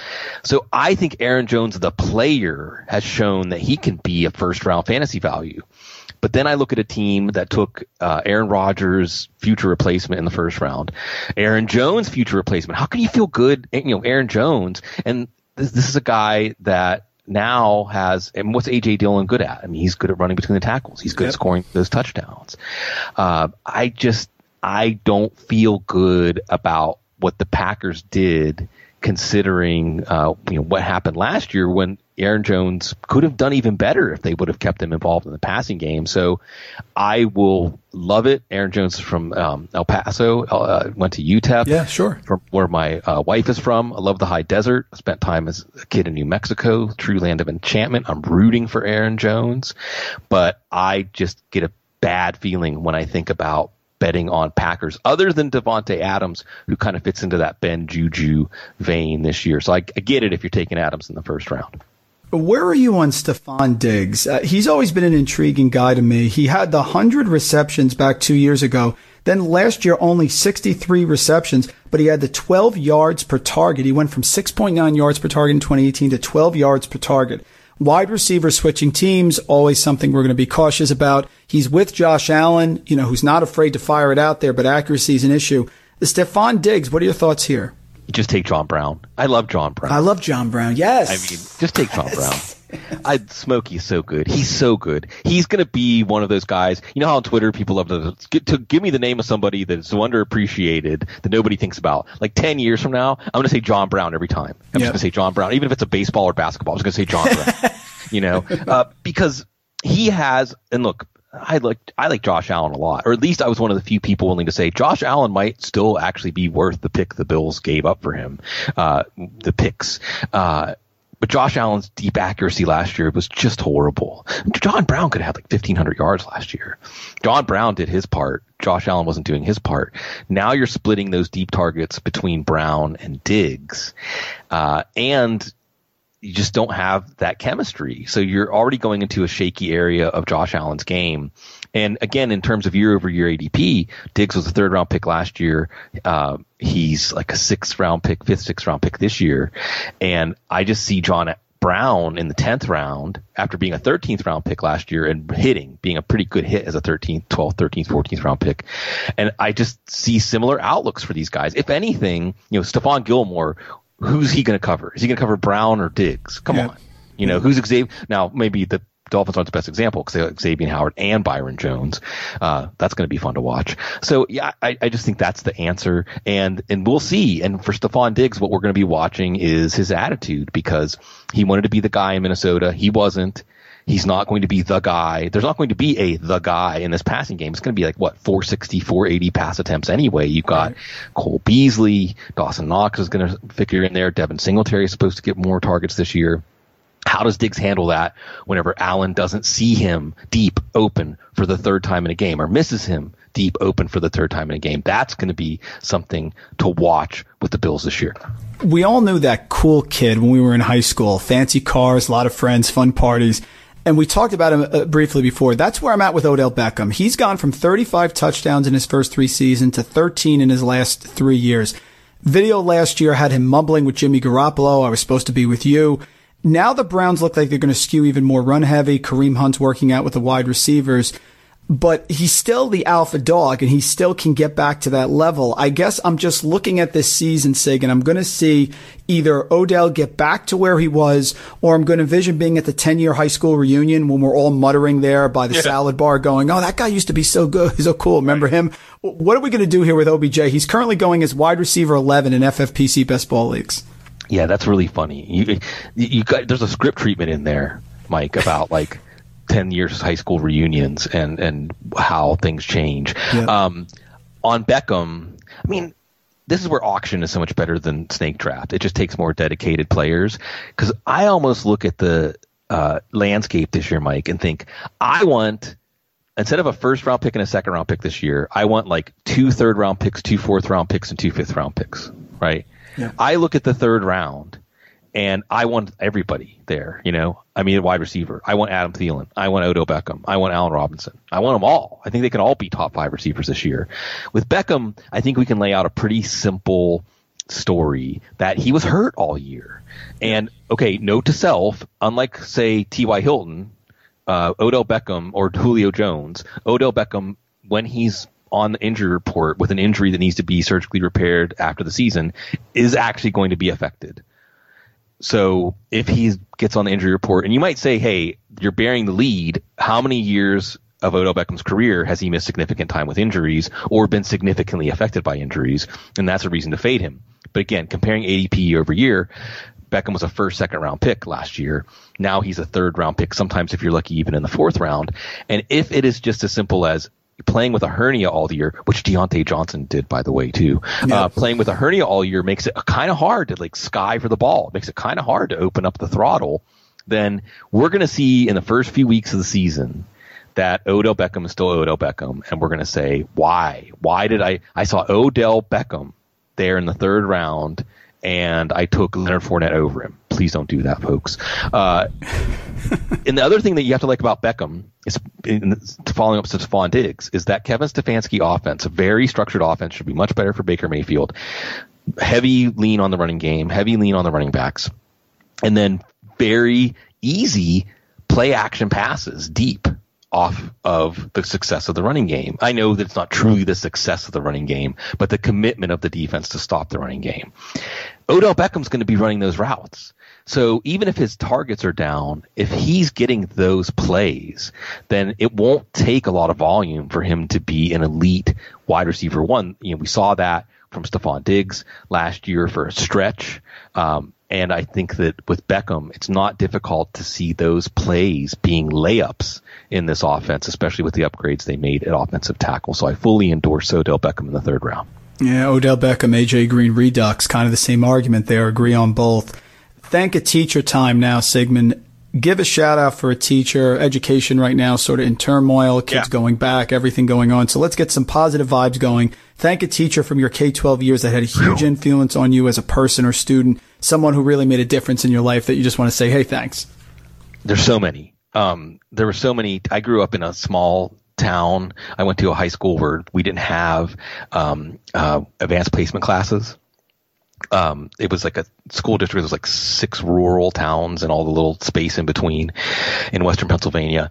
So I think Aaron Jones, the player, has shown that he can be a first round fantasy value. But then I look at a team that took uh, Aaron Rodgers' future replacement in the first round, Aaron Jones' future replacement. How can you feel good, you know, Aaron Jones? And this, this is a guy that now has and what's AJ Dillon good at? I mean, he's good at running between the tackles. He's good yep. at scoring those touchdowns. Uh, I just I don't feel good about what the Packers did, considering uh, you know what happened last year when Aaron Jones could have done even better if they would have kept him involved in the passing game. So I will love it. Aaron Jones is from um, El Paso, uh, went to UTEP. Yeah, sure. From where my uh, wife is from. I love the high desert. I spent time as a kid in New Mexico, true land of enchantment. I'm rooting for Aaron Jones, but I just get a bad feeling when I think about betting on Packers, other than Davante Adams, who kind of fits into that Ben Juju vein this year. So I, I get it if you're taking Adams in the first round. Where are you on Stefon Diggs? Uh, he's always been an intriguing guy to me. He had the 100 receptions back two years ago. Then last year, only 63 receptions, but he had the 12 yards per target. He went from 6.9 yards per target in 2018 to 12 yards per target. Wide receiver switching teams, always something we're going to be cautious about. He's with Josh Allen, you know, who's not afraid to fire it out there, but accuracy is an issue. Stefon Diggs, what are your thoughts here? Just take John Brown. I love John Brown. I love John Brown. Yes. I mean, just take John yes. Brown. I Smokey's so good. He's so good. He's going to be one of those guys. You know how on Twitter people love to, to give me the name of somebody that's so underappreciated that nobody thinks about. Like ten years from now, I'm going to say John Brown every time. I'm yep. just going to say John Brown, even if it's a baseball or basketball. I'm just going to say John Brown. you know, uh, because he has. And look, I like I like Josh Allen a lot, or at least I was one of the few people willing to say Josh Allen might still actually be worth the pick the Bills gave up for him, uh, the picks. Uh, but Josh Allen's deep accuracy last year was just horrible. John Brown could have had like 1,500 yards last year. John Brown did his part. Josh Allen wasn't doing his part. Now you're splitting those deep targets between Brown and Diggs. Uh, and you just don't have that chemistry. So you're already going into a shaky area of Josh Allen's game. And again, in terms of year over year ADP, Diggs was a third round pick last year. Uh, he's like a sixth round pick, fifth, sixth round pick this year. And I just see John Brown in the 10th round after being a 13th round pick last year and hitting, being a pretty good hit as a 13th, 12th, 13th, 14th round pick. And I just see similar outlooks for these guys. If anything, you know, Stephon Gilmore who's he going to cover? Is he going to cover Brown or Diggs? Come yeah. on. You know, who's Xavier? Now, maybe the Dolphins aren't the best example because they have Xavier Howard and Byron Jones. Uh, that's going to be fun to watch. So yeah, I, I, just think that's the answer, and and we'll see. And for Stefon Diggs, what we're going to be watching is his attitude because he wanted to be the guy in Minnesota. He wasn't. He's not going to be the guy. There's not going to be a the guy in this passing game. It's going to be like what 460, 480 pass attempts anyway. You've got right. Cole Beasley, Dawson Knox is going to figure in there. Devin Singletary is supposed to get more targets this year. How does Diggs handle that whenever Allen doesn't see him deep open for the third time in a game or misses him deep open for the third time in a game? That's going to be something to watch with the Bills this year. We all knew that cool kid when we were in high school. Fancy cars, a lot of friends, fun parties and we talked about him uh, briefly before. That's where I'm at with Odell Beckham. He's gone from 35 touchdowns in his first three seasons to 13 in his last three years. Video last year had him mumbling with Jimmy Garoppolo. I was supposed to be with you. Now the Browns look like they're going to skew even more run heavy. Kareem Hunt's working out with the wide receivers but he's still the alpha dog and he still can get back to that level. I guess I'm just looking at this season, Sig, and I'm going to see either Odell get back to where he was or I'm going to envision being at the 10 year high school reunion when we're all muttering there by the yeah. salad bar going, Oh, that guy used to be so good. He's so cool. Remember him? What are we going to do here with OBJ? He's currently going as wide receiver 11 in FFPC best ball leagues. Yeah, that's really funny. You, you got, there's a script treatment in there, Mike, about like, 10 years high school reunions and, and how things change. Um, on Beckham, I mean, this is where auction is so much better than snake draft. It just takes more dedicated players. Because I almost look at the uh, landscape this year, Mike, and think I want instead of a first round pick and a second round pick this year, I want like two third round picks, two fourth round picks, and two fifth round picks. Right? Yeah. I look at the third round and I want everybody there. You know, I mean, a wide receiver. I want Adam Thielen. I want Odell Beckham. I want Allen Robinson. I want them all. I think they can all be top five receivers this year. With Beckham, I think we can lay out a pretty simple story that he was hurt all year. And okay, note to self, unlike say T.Y. Hilton, uh, Odell Beckham or Julio Jones, Odell Beckham, when he's on the injury report with an injury that needs to be surgically repaired after the season, is actually going to be affected. So if he gets on the injury report, and you might say, hey, you're bearing the lead, how many years of Odell Beckham's career has he missed significant time with injuries or been significantly affected by injuries? And that's a reason to fade him. But again, comparing ADP year over year, Beckham was a first, second round pick last year. Now he's a third round pick, sometimes if you're lucky, even in the fourth round. And if it is just as simple as playing with a hernia all year, which Diontae Johnson did, by the way, too. Yeah. Uh, playing with a hernia all year makes it kind of hard to like sky for the ball. It makes it kind of hard to open up the throttle. Then we're going to see in the first few weeks of the season that Odell Beckham is still Odell Beckham, and we're going to say why? Why did I? I saw Odell Beckham there in the third round, and I took Leonard Fournette over him. Please don't do that, folks. Uh, and the other thing that you have to like about Beckham is in, following up to Stefon Diggs is that Kevin Stefanski offense, a very structured offense, should be much better for Baker Mayfield. Heavy lean on the running game, heavy lean on the running backs, and then very easy play action passes deep off of the success of the running game. I know that it's not truly the success of the running game, but the commitment of the defense to stop the running game. Odell Beckham's going to be running those routes. So even if his targets are down, if he's getting those plays, then it won't take a lot of volume for him to be an elite wide receiver one. You know, we saw that from Stefon Diggs last year for a stretch. Um, and I think that with Beckham, it's not difficult to see those plays being layups in this offense, especially with the upgrades they made at offensive tackle. So I fully endorse Odell Beckham in the third round. Yeah, Odell Beckham, AJ Green Redux, kind of the same argument there. Agree on both. Thank a teacher time now, Sigmund. Give a shout out for a teacher. Education right now, sort of in turmoil, kids Yeah. going back, everything going on. So let's get some positive vibes going. Thank a teacher from your K 12 years that had a huge influence on you as a person or student, someone who really made a difference in your life that you just want to say, hey, thanks. There's so many. Um, there were so many. I grew up in a small town. I went to a high school where we didn't have um, uh, advanced placement classes. Um, it was like a school district. There was like six rural towns and all the little space in between in Western Pennsylvania.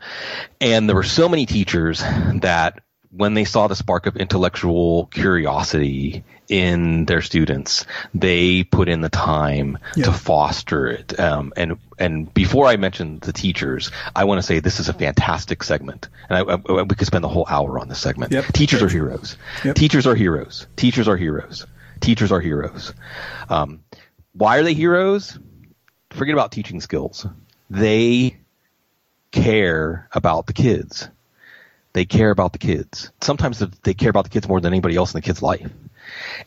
And there were so many teachers that when they saw the spark of intellectual curiosity in their students, they put in the time Yeah. to foster it. Um, and and before I mention the teachers, I want to say this is a fantastic segment, and I, I, we could spend the whole hour on this segment. Yep. Teachers are. Yep. Teachers are heroes. Teachers are heroes. Teachers are heroes. Um, why are they heroes? Forget about teaching skills. They care about the kids. They care about the kids. Sometimes they care about the kids more than anybody else in the kid's life.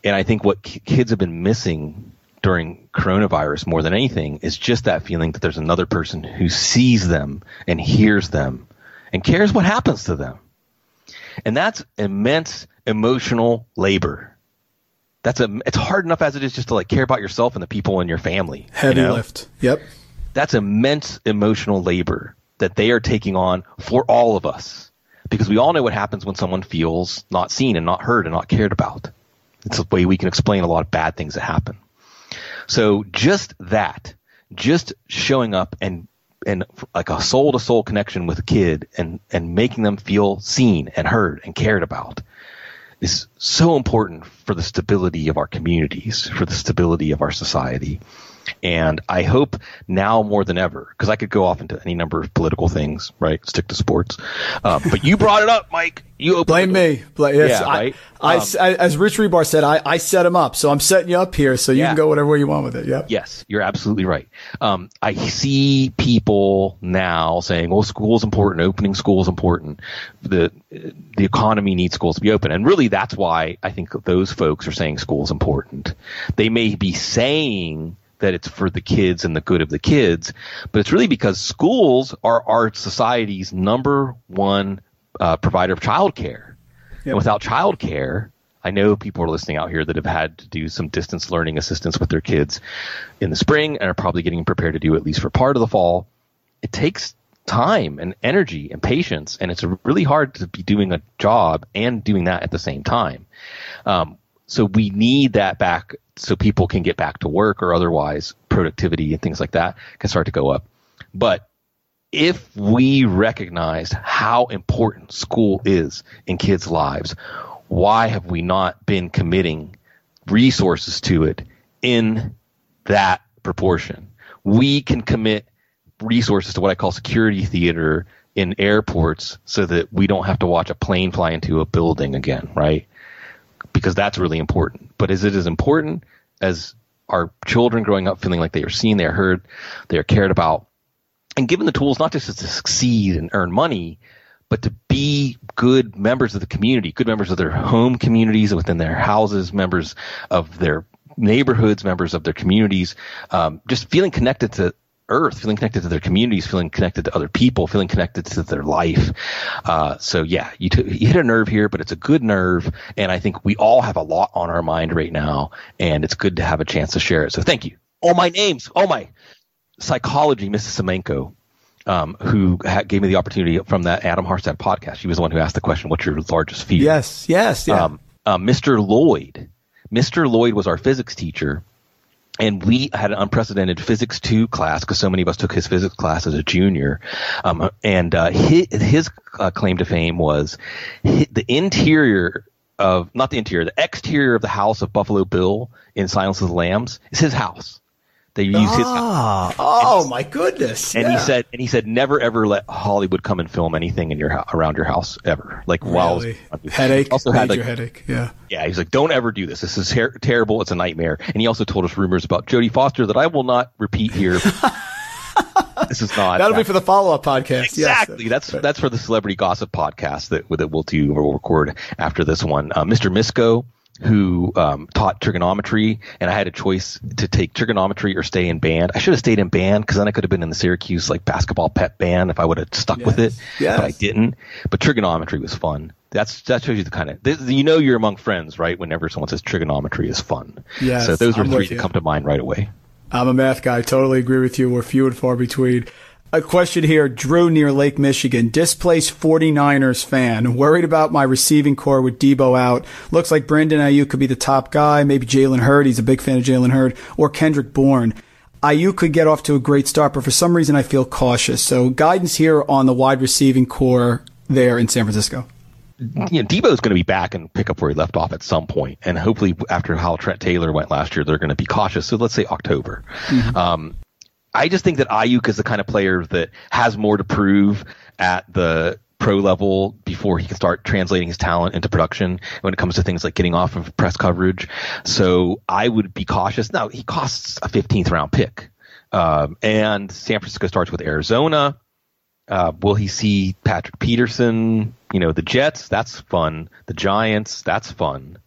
And I think what ki- kids have been missing during coronavirus more than anything is just that feeling that there's another person who sees them and hears them and cares what happens to them. And that's immense emotional labor. That's a, it's hard enough as it is just to like care about yourself and the people in your family. you know? lift. Yep. that's immense emotional labor that they are taking on for all of us. Because we all know what happens when someone feels not seen and not heard and not cared about. It's a way we can explain a lot of bad things that happen. So just that, just showing up and and like a soul to soul connection with a kid and and making them feel seen and heard and cared about is so important for the stability of our communities, for the stability of our society. And I hope now more than ever, because I could go off into any number of political things, right? Stick to sports. Um, but you brought it up, Mike. You blame me. Blame, yes, yeah, I, right? I, Um, I, as Rich Rebar said, I, I set him up, so I'm setting you up here, so you Yeah. can go whatever way you want with it. Yep. Yes, you're absolutely right. Um, I see people now saying, "Well, school's important. Opening school is important. The the economy needs schools to be open." And really, that's why I think those folks are saying school's important. They may be saying that it's for the kids and the good of the kids, but it's really because schools are our society's number one uh, provider of childcare. And without childcare, I know people are listening out here that have had to do some distance learning assistance with their kids in the spring and are probably getting prepared to do at least for part of the fall. It takes time and energy and patience, and it's really hard to be doing a job and doing that at the same time. Um, so we need that back so people can get back to work or otherwise productivity and things like that can start to go up. But if we recognized how important school is in kids' lives, why have we not been committing resources to it in that proportion? We can commit resources to what I call security theater in airports so that we don't have to watch a plane fly into a building again, right? Because that's really important. But is it as important as our children growing up feeling like they are seen, they are heard, they are cared about, and given the tools not just to succeed and earn money, but to be good members of the community, good members of their home communities within their houses, members of their neighborhoods, members of their communities, um, just feeling connected to earth, feeling connected to their communities, feeling connected to other people, feeling connected to their life. Uh, so yeah, you, t- you hit a nerve here, but it's a good nerve. And I think we all have a lot on our mind right now and it's good to have a chance to share it. So thank you. Oh, my names. Oh my psychology, Mrs. Semenko. Um, who ha- gave me the opportunity from that Adam Harstad podcast? She was the one who asked the question, "What's your largest fear?" Yes, yes, yeah. um, uh, Mr. Lloyd. Mr. Lloyd was our physics teacher, and we had an unprecedented physics two class because so many of us took his physics class as a junior. Um, and uh, his, his uh, claim to fame was the interior of not the interior, the exterior of the house of Buffalo Bill in Silence of the Lambs is his house. They use his ah, oh my goodness. And yeah. he said, and he said, never ever let Hollywood come and film anything in your around your house ever. Like while Really? headache, also had like headache. Yeah. yeah, he's like, don't ever do this. This is ter- terrible. It's a nightmare. And he also told us rumors about Jodie Foster that I will not repeat here. this is not. That'll be for the follow up podcast. Exactly. Yes. That's that's for the celebrity gossip podcast that that we'll do. Or we'll record after this one. Uh, Mr. Misko, who um, taught trigonometry, and I had a choice to take trigonometry or stay in band. I should have stayed in band because then I could have been in the Syracuse like basketball pep band if I would have stuck with it. Yes. But I didn't. But trigonometry was fun. That's that shows you the kind of this, you know you're among friends, right? Whenever someone says trigonometry is fun. Yes, So those are I'm three that come to mind right away. I'm a math guy. Totally agree with you. We're few and far between. A question here. Drew near Lake Michigan. Displaced 49ers fan. Worried about my receiving corps with Debo out. Looks like Brandon Aiyuk could be the top guy. Maybe Jalen Hurd. He's a big fan of Jalen Hurd. Or Kendrick Bourne. Aiyuk could get off to a great start, but for some reason I feel cautious. So guidance here on the wide receiving corps there in San Francisco. you know, Debo's going to be back and pick up where he left off at some point, and hopefully after how Trent Taylor went last year, they're going to be cautious. So let's say October. Um, I just think that Aiyuk is the kind of player that has more to prove at the pro level before he can start translating his talent into production when it comes to things like getting off of press coverage. So I would be cautious. Now he costs a 15th round pick. Um, and San Francisco starts with Arizona. Uh, will he see Patrick Peterson? You know, the Jets, that's fun. The Giants, that's fun.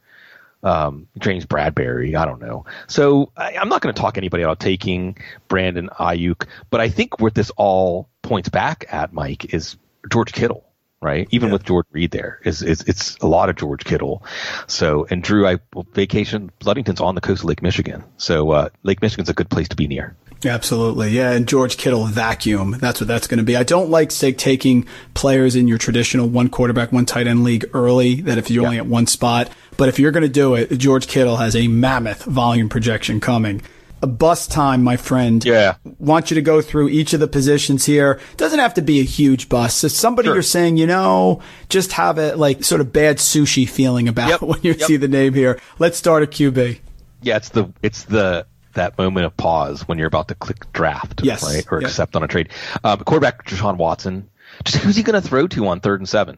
Um, James Bradberry, I don't know. So I, I'm not going to talk anybody out taking Brandon Aiyuk, but I think what this all points back at, Mike, is George Kittle. Right, even with George Reed, there is, is it's a lot of George Kittle. So, and Drew, I well, vacation Ludington's on the coast of Lake Michigan, so uh, Lake Michigan's a good place to be near. Absolutely. Yeah. And George Kittle vacuum. That's what that's going to be. I don't like say taking players in your traditional one quarterback, one tight end league early that if you're only at one spot. But if you're going to do it, George Kittle has a mammoth volume projection coming. A bus time, my friend. Yeah. Want you to go through each of the positions here. Doesn't have to be a huge bus. So somebody Sure. you're saying, you know, just have a like sort of bad sushi feeling about Yep. when you Yep. see the name here. Let's start a QB. Yeah, it's the it's the that moment of pause when you're about to click draft, Yes. right, or Yep. accept on a trade. Um, quarterback Deshaun Watson. Just who's he going to throw to on third and seven?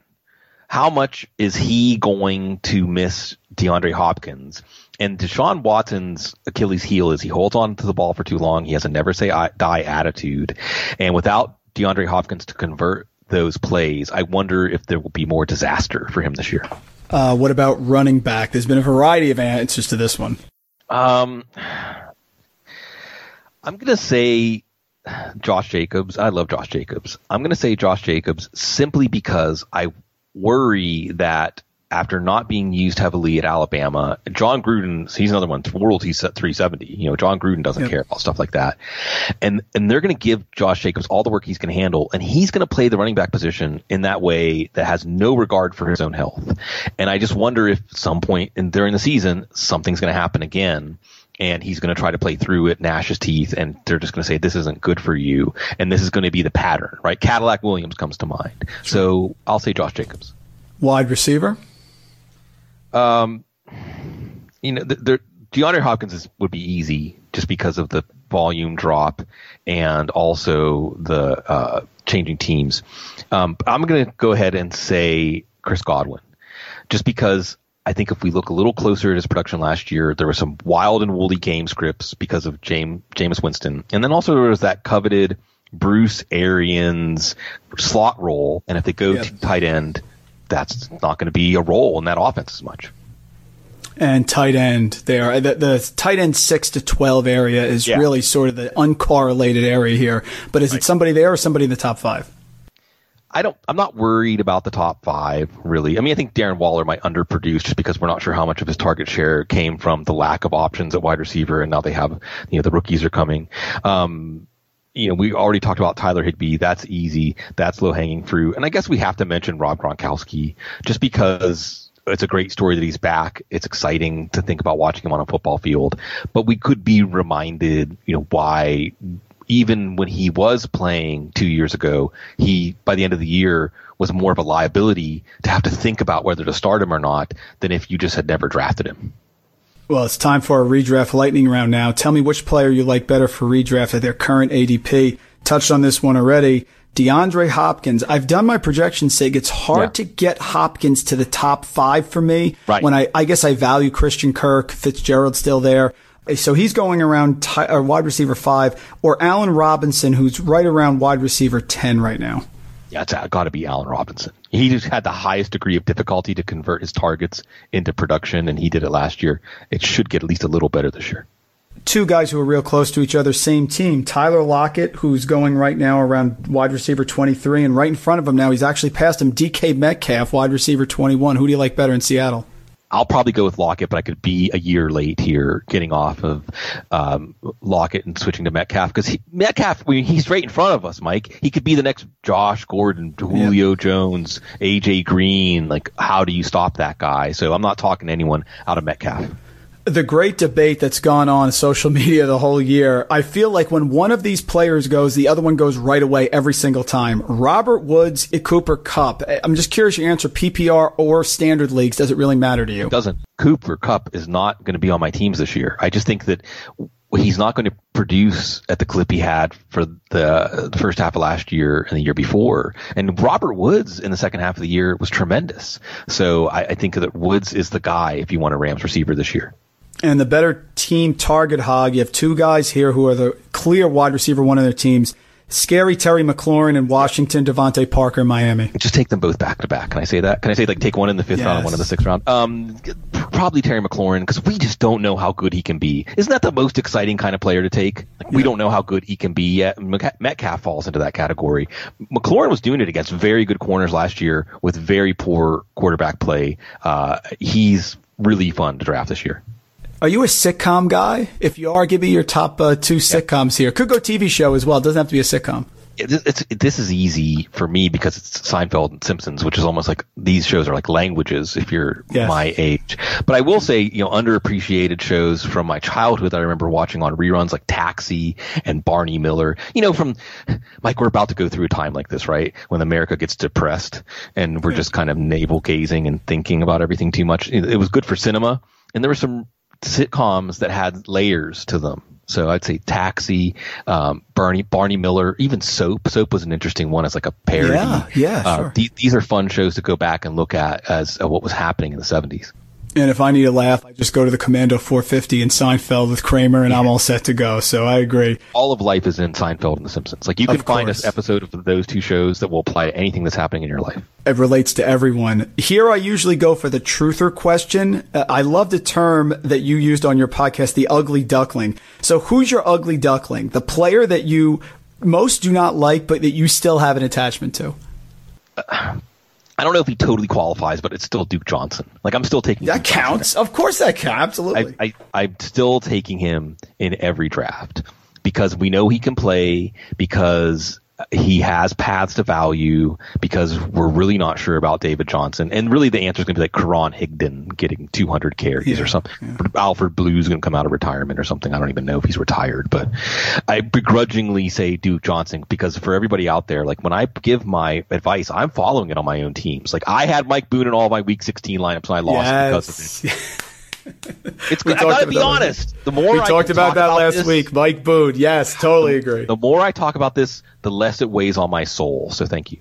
How much is he going to miss DeAndre Hopkins? And Deshaun Watson's Achilles heel is he holds on to the ball for too long. He has a never say I- die attitude, and without DeAndre Hopkins to convert those plays, I wonder if there will be more disaster for him this year. Uh, what about running back? There's been a variety of answers to this one. Um, I'm gonna say Josh Jacobs. I love Josh Jacobs. I'm gonna say Josh Jacobs simply because I worry that after not being used heavily at Alabama, Jon Gruden, he's another one. World, he's at 370. You know, Jon Gruden doesn't Yep. care about stuff like that, and and they're going to give Josh Jacobs all the work he's going to handle, and he's going to play the running back position in that way that has no regard for his own health. And I just wonder if at some point in during the season something's going to happen again. And he's going to try to play through it, gnash his teeth, and they're just going to say this isn't good for you, and this is going to be the pattern, right? Cadillac Williams comes to mind, so I'll say Josh Jacobs. Wide receiver. Um, you know, the, the DeAndre Hopkins is, would be easy just because of the volume drop and also the uh, changing teams. Um, I'm going to go ahead and say Chris Godwin, just because I think if we look a little closer at his production last year, there were some wild and woolly game scripts because of James Jameis Winston, and then also there was that coveted Bruce Arians slot role, and if they go Yeah. to tight end, that's not going to be a role in that offense as much. and tight end there. The, the tight end six to twelve area is Yeah. really sort of the uncorrelated area here. But is it somebody there or somebody in the top five? I don't. I'm not worried about the top five really. I mean, I think Darren Waller might underproduce just because we're not sure how much of his target share came from the lack of options at wide receiver, and now they have, you know, the rookies are coming. Um, you know, we already talked about Tyler Higbee. That's easy. That's low hanging fruit. And I guess we have to mention Rob Gronkowski just because it's a great story that he's back. It's exciting to think about watching him on a football field, but we could be reminded, you know, why even when he was playing two years ago, he by the end of the year was more of a liability to have to think about whether to start him or not than if you just had never drafted him. Well, it's time for a redraft lightning round now. Tell me which player you like better for redraft at their current ADP. Touched on this one already. DeAndre Hopkins. I've done my projection sig. it's hard Yeah. to get Hopkins to the top five for me. Right. When I, I guess I value Christian Kirk, Fitzgerald still there. So he's going around ti uh, wide receiver five or Allen Robinson, who's right around wide receiver 10 right now. Yeah, it's got to be Allen Robinson. He just had the highest degree of difficulty to convert his targets into production, and he did it last year. It should get at least a little better this year. two guys who are real close to each other, same team. Tyler Lockett, who's going right now around wide receiver 23, and right in front of him now, he's actually passed him. DK Metcalf, wide receiver 21. Who do you like better in Seattle? I'll probably go with Lockett, but I could be a year late here getting off of um, Lockett and switching to Metcalf because Metcalf, I mean, he's right in front of us, Mike. He could be the next Josh Gordon, Julio Jones, AJ Green. Like, how do you stop that guy? So I'm not talking to anyone out of Metcalf. The great debate that's gone on social media the whole year. I feel like when one of these players goes, the other one goes right away every single time. Robert Woods, Cooper Kupp. I'm just curious your answer, PPR or standard leagues. Does it really matter to you? It doesn't. Cooper Kupp is not going to be on my teams this year. I just think that he's not going to produce at the clip he had for the, the first half of last year and the year before. And Robert Woods in the second half of the year was tremendous. So I, I think that Woods is the guy if you want a Rams receiver this year. And the better team target hog. You have two guys here who are the clear wide receiver one of their teams. Scary Terry McLaurin in Washington, DeVante Parker in Miami. Just take them both back to back. Can I say that? Can I say like take one in the fifth round and one in the sixth round? Um, probably Terry McLaurin because we just don't know how good he can be. Isn't that the most exciting kind of player to take? Like, We don't know how good he can be yet. Metcalf falls into that category. McLaurin was doing it against very good corners last year with very poor quarterback play. Uh, he's really fun to draft this year. Are you a sitcom guy? If you are, give me your top uh, two sitcoms here. Could go TV show as well. It doesn't have to be a sitcom. It, it's, it, this is easy for me because it's Seinfeld and Simpsons, which is almost like these shows are like languages if you're Yes. my age. But I will say, you know, underappreciated shows from my childhood that I remember watching on reruns like Taxi and Barney Miller. You know, from Mike, we're about to go through a time like this, right? When America gets depressed and we're just kind of navel gazing and thinking about everything too much. It, it was good for cinema, and there were some sitcoms that had layers to them So I'd say Taxi, um, Barney, Barney Miller, even Soap. Soap was an interesting one as like a parody. Yeah, yeah, uh, sure. these, these are fun shows to go back and look at as uh, what was happening in the 70s. And if I need a laugh, I just go to the Commando 450 in Seinfeld with Kramer, and I'm all set to go. So I agree. All of life is in Seinfeld and The Simpsons. Like you can find an episode of those two shows that will apply to anything that's happening in your life. It relates to everyone. Here, I usually go for the truther question. Uh, I love the term that you used on your podcast, the ugly duckling. So, who's your ugly duckling? The player that you most do not like, but that you still have an attachment to? I don't know if he totally qualifies, but it's still Duke Johnson. Like I'm still taking That Duke Johnson. counts. Of course, that counts. Absolutely. I, I, I'm still taking him in every draft because we know he can play, because he has paths to value, because we're really not sure about David Johnson. And really the answer is going to be like Karan Higdon getting 200 carries Yeah, or something. Alfred Blue's going to come out of retirement or something. I don't even know if he's retired, but I begrudgingly say Duke Johnson because for everybody out there, like when I give my advice, I'm following it on my own teams. Like I had Mike Boone in all my week 16 lineups and I lost because of it. yes. It's We I talked gotta be about that. honest. The more we I talked about talk that last this, week. Mike Boone. Yes, totally agree. The more I talk about this, the less it weighs on my soul. So thank you.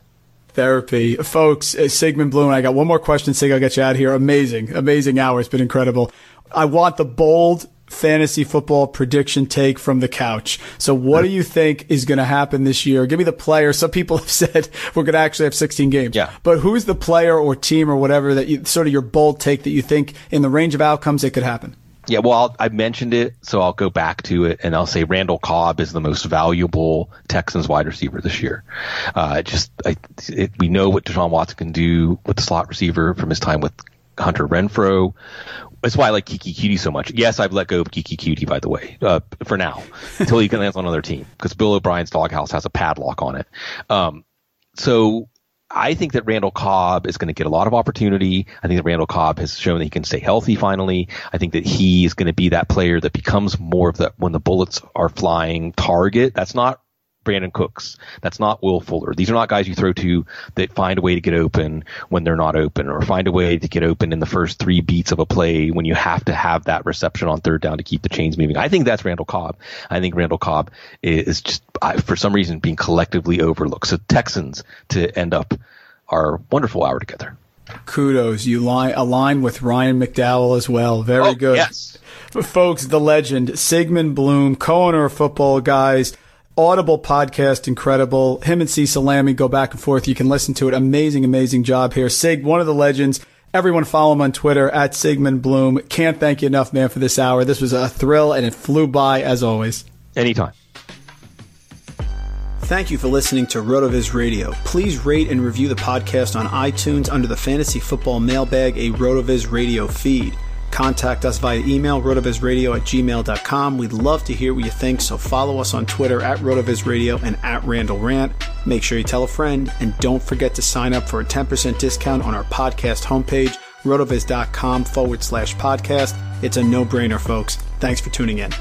Therapy. Folks, uh, Sigmund Bloom, I got one more question, Sig, I'll get you out of here. Amazing, amazing hour. It's been incredible. I want the bold fantasy football prediction take from the couch. So what do you think is going to happen this year? Give me the player. Some people have said we're going to actually have 16 games. Yeah. But who's the player or team or whatever that you, sort of your bold take that you think in the range of outcomes it could happen? Yeah, well, I'll, I mentioned it, so I'll go back to it, and I'll say Randall Cobb is the most valuable Texans wide receiver this year. Uh, just I, it, we know what Deshaun Watson can do with the slot receiver from his time with Hunter Renfrow. That's why I like Keke Coutee so much. Yes, I've let go of Keke Coutee, by the way, uh, for now, until he can land on another team, because Bill O'Brien's doghouse has a padlock on it. Um, so I think that Randall Cobb is going to get a lot of opportunity. I think that Randall Cobb has shown that he can stay healthy finally. I think that he is going to be that player that becomes more of the when the bullets are flying target. That's not Brandin Cooks. That's not Will Fuller. These are not guys you throw to that find a way to get open when they're not open or find a way to get open in the first three beats of a play when you have to have that reception on third down to keep the chains moving. I think that's Randall Cobb. I think Randall Cobb is just, I, for some reason, being collectively overlooked. So Texans to end up our wonderful hour together. Kudos. You line, align with Ryan McDowell as well. Very Oh, good. yes. Folks, the legend, Sigmund Bloom, co-owner of Football Guys, Audible podcast, incredible. Him and Cecil Lammey go back and forth. You can listen to it. Amazing, amazing job here. Sig, one of the legends. Everyone follow him on Twitter at Sigmund Bloom. Can't thank you enough, man, for this hour. This was a thrill and it flew by as always. Anytime. Thank you for listening to RotoViz Radio. Please rate and review the podcast on iTunes under the Fantasy Football Mailbag, a RotoViz Radio feed. Contact us via email, rotovizradio at gmail.com. We'd love to hear what you think, so follow us on Twitter at RotoViz Radio and at Randall Rant. Make sure you tell a friend, and don't forget to sign up for a 10% discount on our podcast homepage, rotoviz.com forward slash podcast. It's a no brainer, folks. Thanks for tuning in.